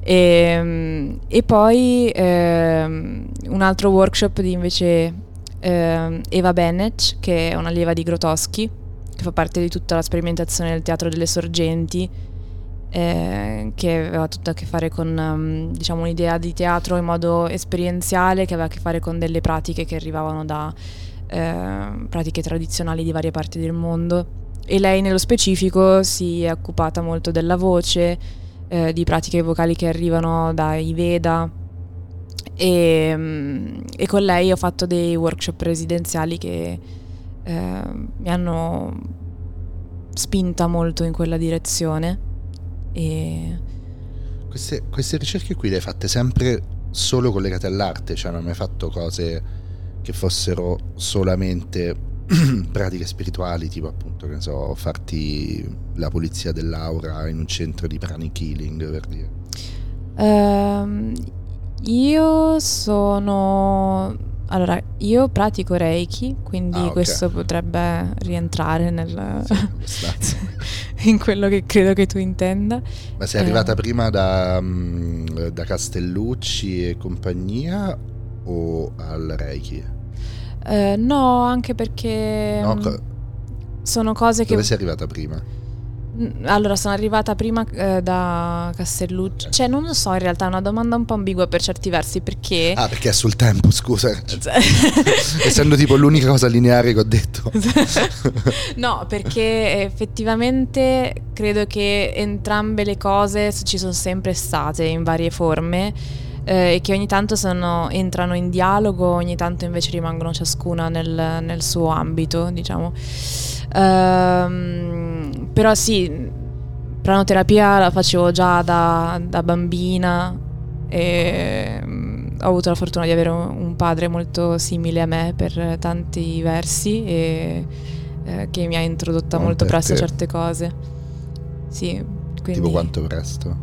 Speaker 3: E, ehm, e poi ehm, un altro workshop di invece ehm, Eva Bennett, che è un'allieva di Grotowski, che fa parte di tutta la sperimentazione del teatro delle sorgenti, eh, che aveva tutto a che fare con um, diciamo, un'idea di teatro in modo esperienziale, che aveva a che fare con delle pratiche che arrivavano da eh, pratiche tradizionali di varie parti del mondo. E lei nello specifico si è occupata molto della voce, eh, di pratiche vocali che arrivano dai Veda e, mm, e, con lei ho fatto dei workshop residenziali che eh, mi hanno spinta molto in quella direzione. E...
Speaker 2: Queste, queste ricerche qui le hai fatte sempre solo collegate all'arte, cioè non hai mai fatto cose che fossero solamente pratiche spirituali, tipo appunto, che ne so, farti la pulizia dell'aura in un centro di pranic healing, per dire?
Speaker 3: Um, io sono... Allora, io pratico Reiki, quindi ah, okay. questo potrebbe rientrare nel... Sì, in quello che credo che tu intenda.
Speaker 2: Ma sei arrivata eh. prima da, mm, da Castellucci e compagnia o al Reiki?
Speaker 3: Eh, no, anche perché no, co- sono cose che...
Speaker 2: Dove sei arrivata prima?
Speaker 3: Allora, sono arrivata prima eh, da Castelluccio. Cioè, non lo so, in realtà è una domanda un po' ambigua per certi versi, perché...
Speaker 2: Ah, perché è sul tempo, scusa. Essendo tipo l'unica cosa lineare che ho detto.
Speaker 3: no, perché effettivamente credo che entrambe le cose ci sono sempre state in varie forme eh, e che ogni tanto sono, entrano in dialogo, ogni tanto invece rimangono ciascuna nel, nel suo ambito, diciamo. Ehm, però sì, pranoterapia la facevo già da, da bambina e mm, ho avuto la fortuna di avere un padre molto simile a me per tanti versi e eh, che mi ha introdotta non molto presto a certe cose. Sì, quindi...
Speaker 2: Tipo quanto presto?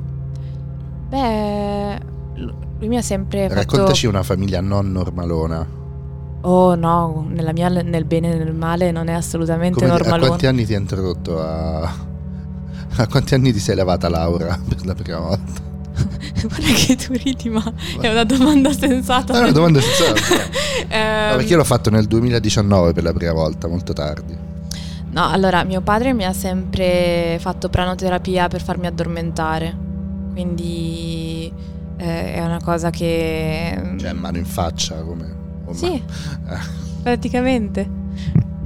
Speaker 3: Beh, lui mi ha sempre
Speaker 2: Raccontaci fatto... una famiglia non normalona.
Speaker 3: Oh no, nella mia, nel bene e nel male non è assolutamente
Speaker 2: Come,
Speaker 3: normalone.
Speaker 2: A quanti anni ti ha introdotto a... A quanti anni ti sei levata Laura per la prima volta?
Speaker 3: Guarda che tu ridi, ma è una domanda sensata.
Speaker 2: È una domanda sensata.
Speaker 3: Ehm,
Speaker 2: no, perché io l'ho fatto nel 2019 per la prima volta, molto tardi.
Speaker 3: No, allora mio padre mi ha sempre fatto pranoterapia per farmi addormentare, quindi eh, è una cosa che...
Speaker 2: Cioè, mano in faccia come...
Speaker 3: Sì,
Speaker 2: eh.
Speaker 3: praticamente.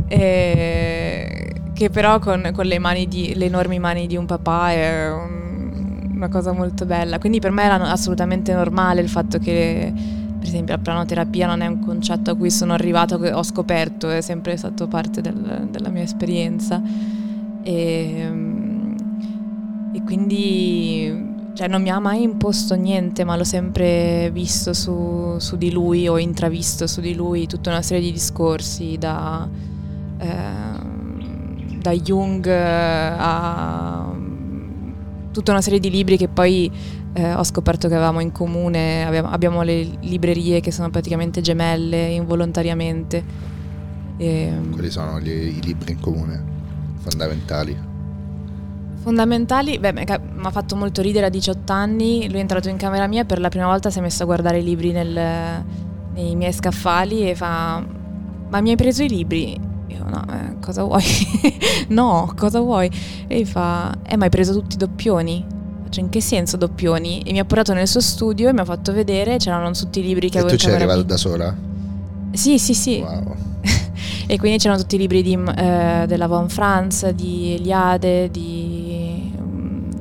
Speaker 3: E- che però con, con le, mani di, le enormi mani di un papà è un- una cosa molto bella. Quindi per me era assolutamente normale il fatto che, per esempio, la pranoterapia non è un concetto a cui sono arrivato, che ho scoperto, è sempre stato parte del- della mia esperienza. E, e quindi cioè, non mi ha mai imposto niente, ma l'ho sempre visto su, su di lui o intravisto su di lui tutta una serie di discorsi da, ehm, da Jung a tutta una serie di libri che poi eh, ho scoperto che avevamo in comune, abbiamo, abbiamo le librerie che sono praticamente gemelle involontariamente. E,
Speaker 2: Quali sono gli- i libri in comune fondamentali?
Speaker 3: Fondamentali, beh, mi ha fatto molto ridere a 18 anni, lui è entrato in camera mia e per la prima volta si è messo a guardare i libri nel- nei miei scaffali e fa, ma mi hai preso i libri? Io no, eh, cosa vuoi? no, cosa vuoi? E fa, eh ma hai preso tutti i doppioni? Faccio, in che senso doppioni? E mi ha portato nel suo studio e mi ha fatto vedere, c'erano tutti i libri che
Speaker 2: E
Speaker 3: avevo
Speaker 2: tu
Speaker 3: in
Speaker 2: ci sei
Speaker 3: camera
Speaker 2: arrivato da sola?
Speaker 3: Sì, sì, sì.
Speaker 2: Wow.
Speaker 3: E quindi c'erano tutti i libri di, eh, della Von Franz, di Eliade, di...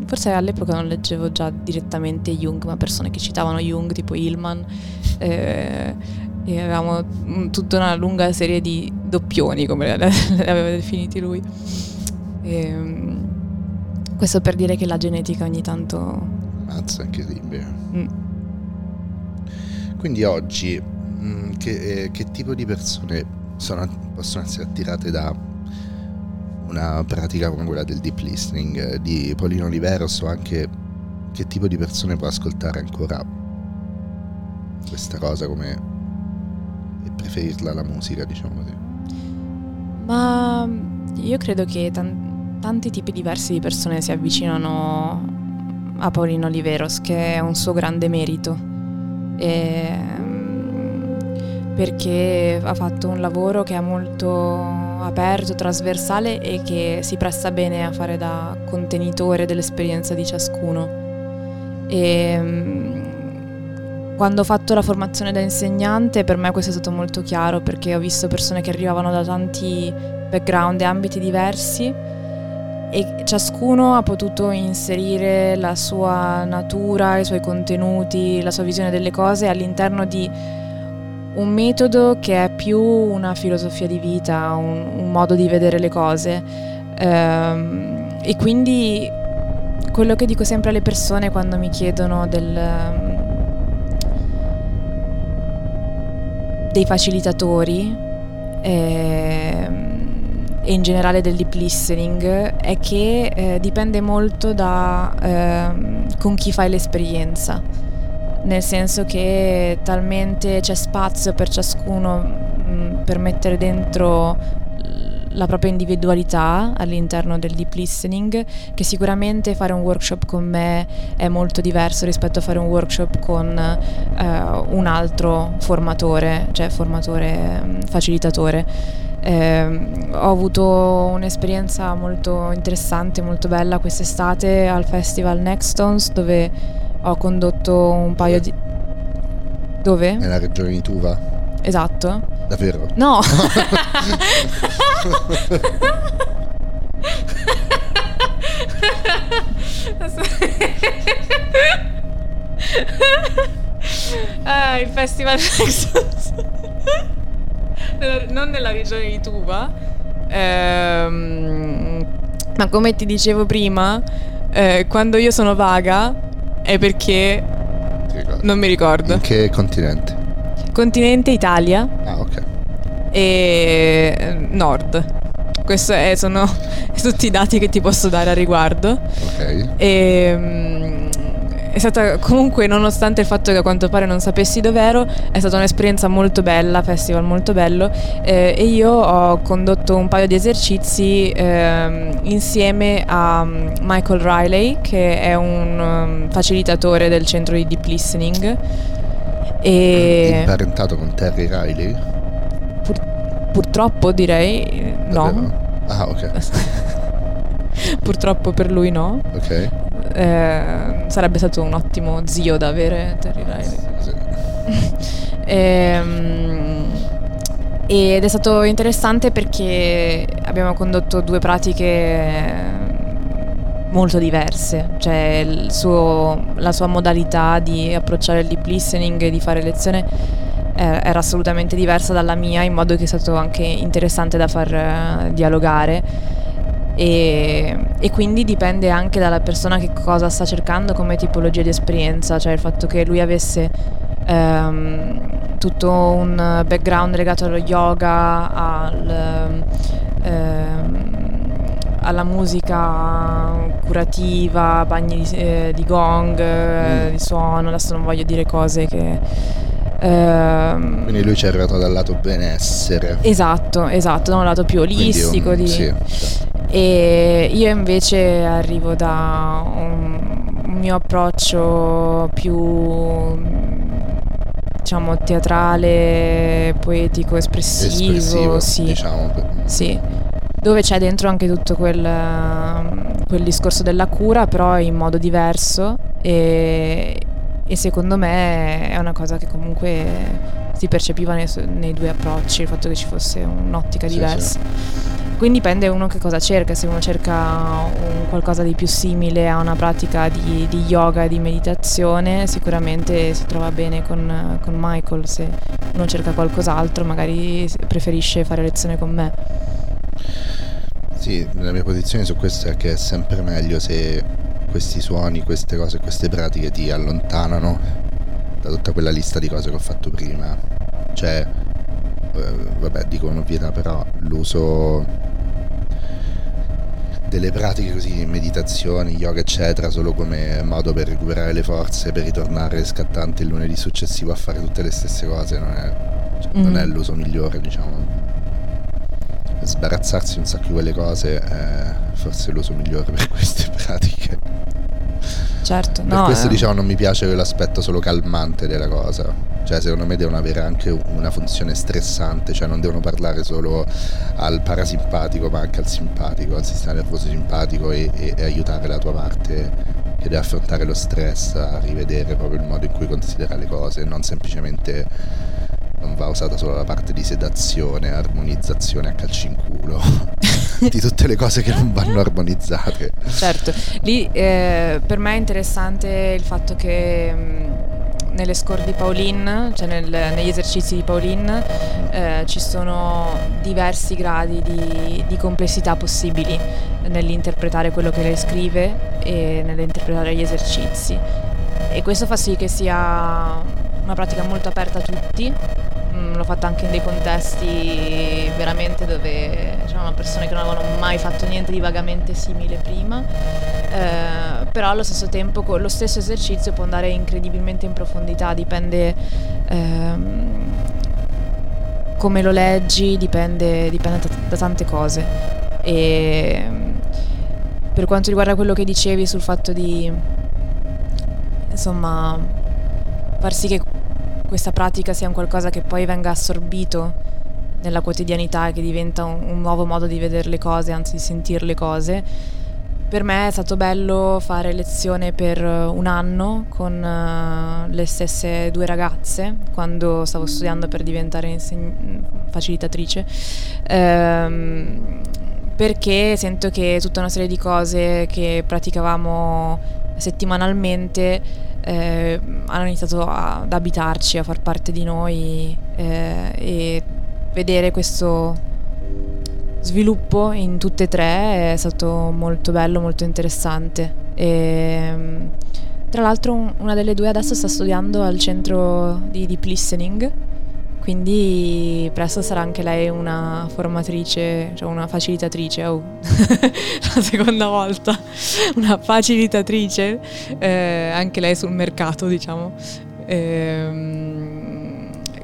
Speaker 3: Forse all'epoca non leggevo già direttamente Jung, ma persone che citavano Jung, tipo Hillman. eh, e avevamo mm, tutta una lunga serie di doppioni, come li aveva definiti lui. E, mm, questo per dire che la genetica ogni tanto...
Speaker 2: Mazza, incredibile.
Speaker 3: mm,
Speaker 2: Quindi oggi mm, che, eh, che tipo di persone sono- possono essere attirate da una pratica come quella del deep listening eh, di Paulino Oliveros o anche che tipo di persone può ascoltare ancora questa cosa come e preferirla alla musica, diciamo così.
Speaker 3: Ma io credo che tan- tanti tipi diversi di persone si avvicinano a Paolino Oliveros, che è un suo grande merito. Ehm, perché ha fatto un lavoro che è molto aperto, trasversale e che si presta bene a fare da contenitore dell'esperienza di ciascuno. E, quando ho fatto la formazione da insegnante per me questo è stato molto chiaro perché ho visto persone che arrivavano da tanti background e ambiti diversi e ciascuno ha potuto inserire la sua natura, i suoi contenuti, la sua visione delle cose all'interno di un metodo che è più una filosofia di vita, un, un modo di vedere le cose. Ehm, e quindi quello che dico sempre alle persone quando mi chiedono del, dei facilitatori ehm, e in generale del deep listening è che eh, dipende molto da ehm, con chi fai l'esperienza nel senso che talmente c'è spazio per ciascuno mh, per mettere dentro la propria individualità all'interno del deep listening che sicuramente fare un workshop con me è molto diverso rispetto a fare un workshop con eh, un altro formatore, cioè formatore mh, facilitatore. Eh, ho avuto un'esperienza molto interessante, molto bella quest'estate al festival Nextons dove ho condotto un paio di... Dove?
Speaker 2: Nella regione di Tuva?
Speaker 3: Esatto.
Speaker 2: Davvero?
Speaker 3: No! ah, il festival. Nella- non nella regione di Tuva. Ehm, ma come ti dicevo prima, eh, quando io sono vaga è perché non mi ricordo.
Speaker 2: In che continente?
Speaker 3: Continente Italia
Speaker 2: Ah, ok.
Speaker 3: e eh, nord. Questi sono tutti i dati che ti posso dare a riguardo.
Speaker 2: Ok.
Speaker 3: E, mm, è stata comunque, nonostante il fatto che a quanto pare non sapessi dov'ero, è stata un'esperienza molto bella, festival molto bello eh, e io ho condotto un paio di esercizi eh, insieme a Michael Riley che è un um, facilitatore del centro di deep listening.
Speaker 2: E... Imparentato con Terry Riley?
Speaker 3: Pur, purtroppo direi
Speaker 2: Davvero? no. Ah ok.
Speaker 3: purtroppo per lui no.
Speaker 2: Ok
Speaker 3: eh, sarebbe stato un ottimo zio da avere Terry Riley. Sì. e, ehm, ed è stato interessante perché abbiamo condotto due pratiche molto diverse, cioè suo, la sua modalità di approcciare il deep listening e di fare lezione eh, era assolutamente diversa dalla mia, in modo che è stato anche interessante da far eh, dialogare e, e, quindi dipende anche dalla persona che cosa sta cercando come tipologia di esperienza, cioè il fatto che lui avesse ehm, tutto un background legato allo yoga, al, ehm, alla musica curativa, bagni di, eh, di gong, mm. di suono, adesso non voglio dire cose che...
Speaker 2: Ehm, Quindi lui ci è arrivato dal lato benessere.
Speaker 3: Esatto, esatto, da un lato più olistico. Un, di, sì, e io invece arrivo da un, un mio approccio più diciamo teatrale, poetico, espressivo,
Speaker 2: espressivo
Speaker 3: sì.
Speaker 2: Diciamo.
Speaker 3: sì. Dove c'è dentro anche tutto quel, quel, discorso della cura, però in modo diverso e, e, secondo me è una cosa che comunque si percepiva nei, nei, due approcci, il fatto che ci fosse un'ottica sì, diversa. Sì. Quindi dipende uno che cosa cerca, se uno cerca un qualcosa di più simile a una pratica di, di yoga e di meditazione, sicuramente si trova bene con, con, Michael, se uno cerca qualcos'altro magari preferisce fare lezione con me.
Speaker 2: Sì, la mia posizione su questo è che è sempre meglio se questi suoni, queste cose, queste pratiche ti allontanano da tutta quella lista di cose che ho fatto prima. Cioè, eh, vabbè, dico un'ovvietà, però l'uso delle pratiche così, meditazioni, yoga eccetera, solo come modo per recuperare le forze, per ritornare scattante il lunedì successivo a fare tutte le stesse cose, non è, cioè, mm. non è l'uso migliore, diciamo. Sbarazzarsi un sacco di quelle cose è forse l'uso migliore per queste pratiche.
Speaker 3: Certo,
Speaker 2: per
Speaker 3: no,
Speaker 2: questo
Speaker 3: eh.
Speaker 2: diciamo non mi piace l'aspetto solo calmante della cosa cioè secondo me devono avere anche una funzione stressante, cioè non devono parlare solo al parasimpatico ma anche al simpatico, al sistema nervoso simpatico e, e, e aiutare la tua parte che deve affrontare lo stress a rivedere proprio il modo in cui considera le cose, non semplicemente non va usata solo la parte di sedazione, armonizzazione a calci in culo, di tutte le cose che non vanno armonizzate.
Speaker 3: Certo, lì eh, per me è interessante il fatto che mm, nelle score di Pauline, cioè nel, negli esercizi di Pauline, eh, ci sono diversi gradi di, di, complessità possibili nell'interpretare quello che lei scrive e nell'interpretare gli esercizi. E questo fa sì che sia una pratica molto aperta a tutti. L'ho fatta anche in dei contesti veramente dove c'erano persone che non avevano mai fatto niente di vagamente simile prima. Eh, però allo stesso tempo con lo stesso esercizio può andare incredibilmente in profondità, dipende ehm, come lo leggi, dipende, dipende da, da, tante cose. E per quanto riguarda quello che dicevi sul fatto di insomma far sì che questa pratica sia un qualcosa che poi venga assorbito nella quotidianità e che diventa un, un nuovo modo di vedere le cose, anzi di sentire le cose. Per me è stato bello fare lezione per un anno con uh, le stesse due ragazze quando stavo studiando per diventare inseg- facilitatrice. Ehm, perché sento che tutta una serie di cose che praticavamo settimanalmente eh, hanno iniziato a, ad abitarci, a far parte di noi eh, e vedere questo sviluppo in tutte e tre è stato molto bello, molto interessante. E, tra l'altro una delle due adesso sta studiando al centro di deep listening, quindi presto sarà anche lei una formatrice, cioè una facilitatrice, oh, la seconda volta, una facilitatrice, eh, anche lei sul mercato diciamo, eh,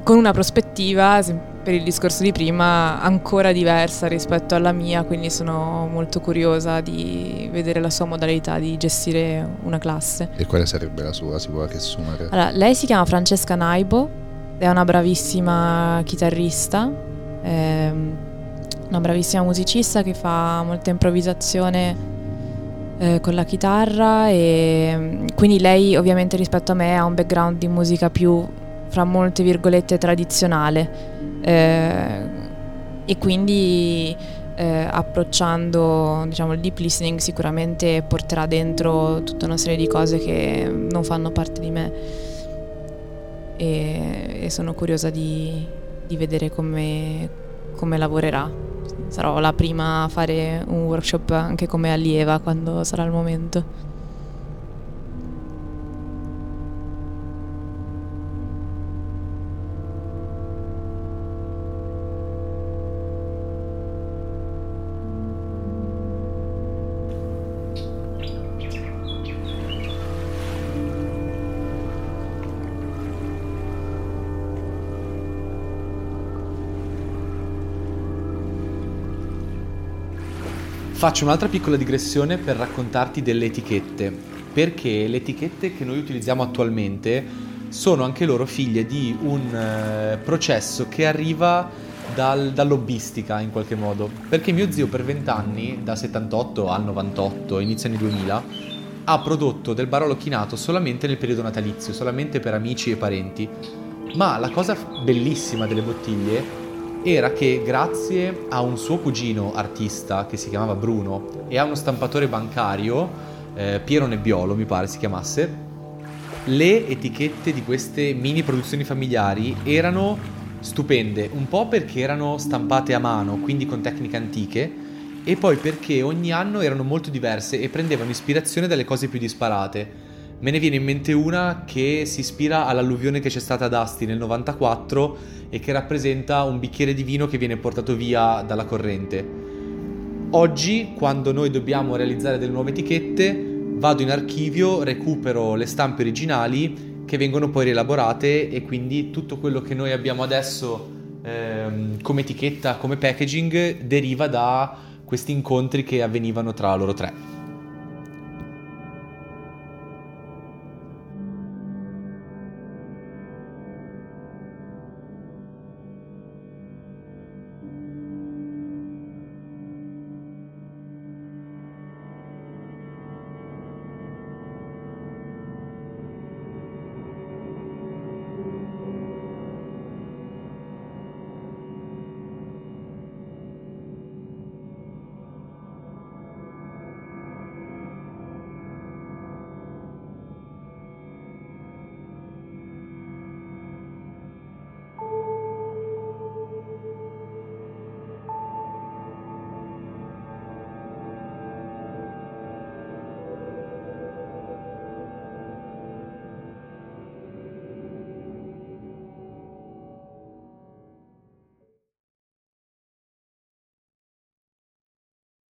Speaker 3: con una prospettiva per il discorso di prima ancora diversa rispetto alla mia, quindi sono molto curiosa di vedere la sua modalità di gestire una classe.
Speaker 2: E quale sarebbe la sua? Si può riassumere?
Speaker 3: Allora, lei si chiama Francesca Naibo, è una bravissima chitarrista, è una bravissima musicista che fa molta improvvisazione eh, con la chitarra e quindi lei ovviamente rispetto a me ha un background di musica più fra molte virgolette tradizionale eh, e quindi eh, approcciando diciamo, il deep listening sicuramente porterà dentro tutta una serie di cose che non fanno parte di me e, e sono curiosa di, di vedere come, come lavorerà. Sarò la prima a fare un workshop anche come allieva quando sarà il momento.
Speaker 1: Faccio un'altra piccola digressione per raccontarti delle etichette, perché le etichette che noi utilizziamo attualmente sono anche loro figlie di un eh, processo che arriva dal, dall'hobbistica in qualche modo, perché mio zio per vent'anni, da 78 al 98, inizio anni 2000, ha prodotto del barolo chinato solamente nel periodo natalizio, solamente per amici e parenti. Ma la cosa bellissima delle bottiglie era che grazie a un suo cugino artista che si chiamava Bruno e a uno stampatore bancario, eh, Piero Nebbiolo mi pare si chiamasse, le etichette di queste mini produzioni familiari erano stupende, un po' perché erano stampate a mano, quindi con tecniche antiche, e poi perché ogni anno erano molto diverse e prendevano ispirazione dalle cose più disparate. Me ne viene in mente una che si ispira all'alluvione che c'è stata ad Asti nel 94 e che rappresenta un bicchiere di vino che viene portato via dalla corrente. Oggi, quando noi dobbiamo realizzare delle nuove etichette, vado in archivio, recupero le stampe originali che vengono poi rielaborate e quindi tutto quello che noi abbiamo adesso ehm, come etichetta, come packaging, deriva da questi incontri che avvenivano tra loro tre.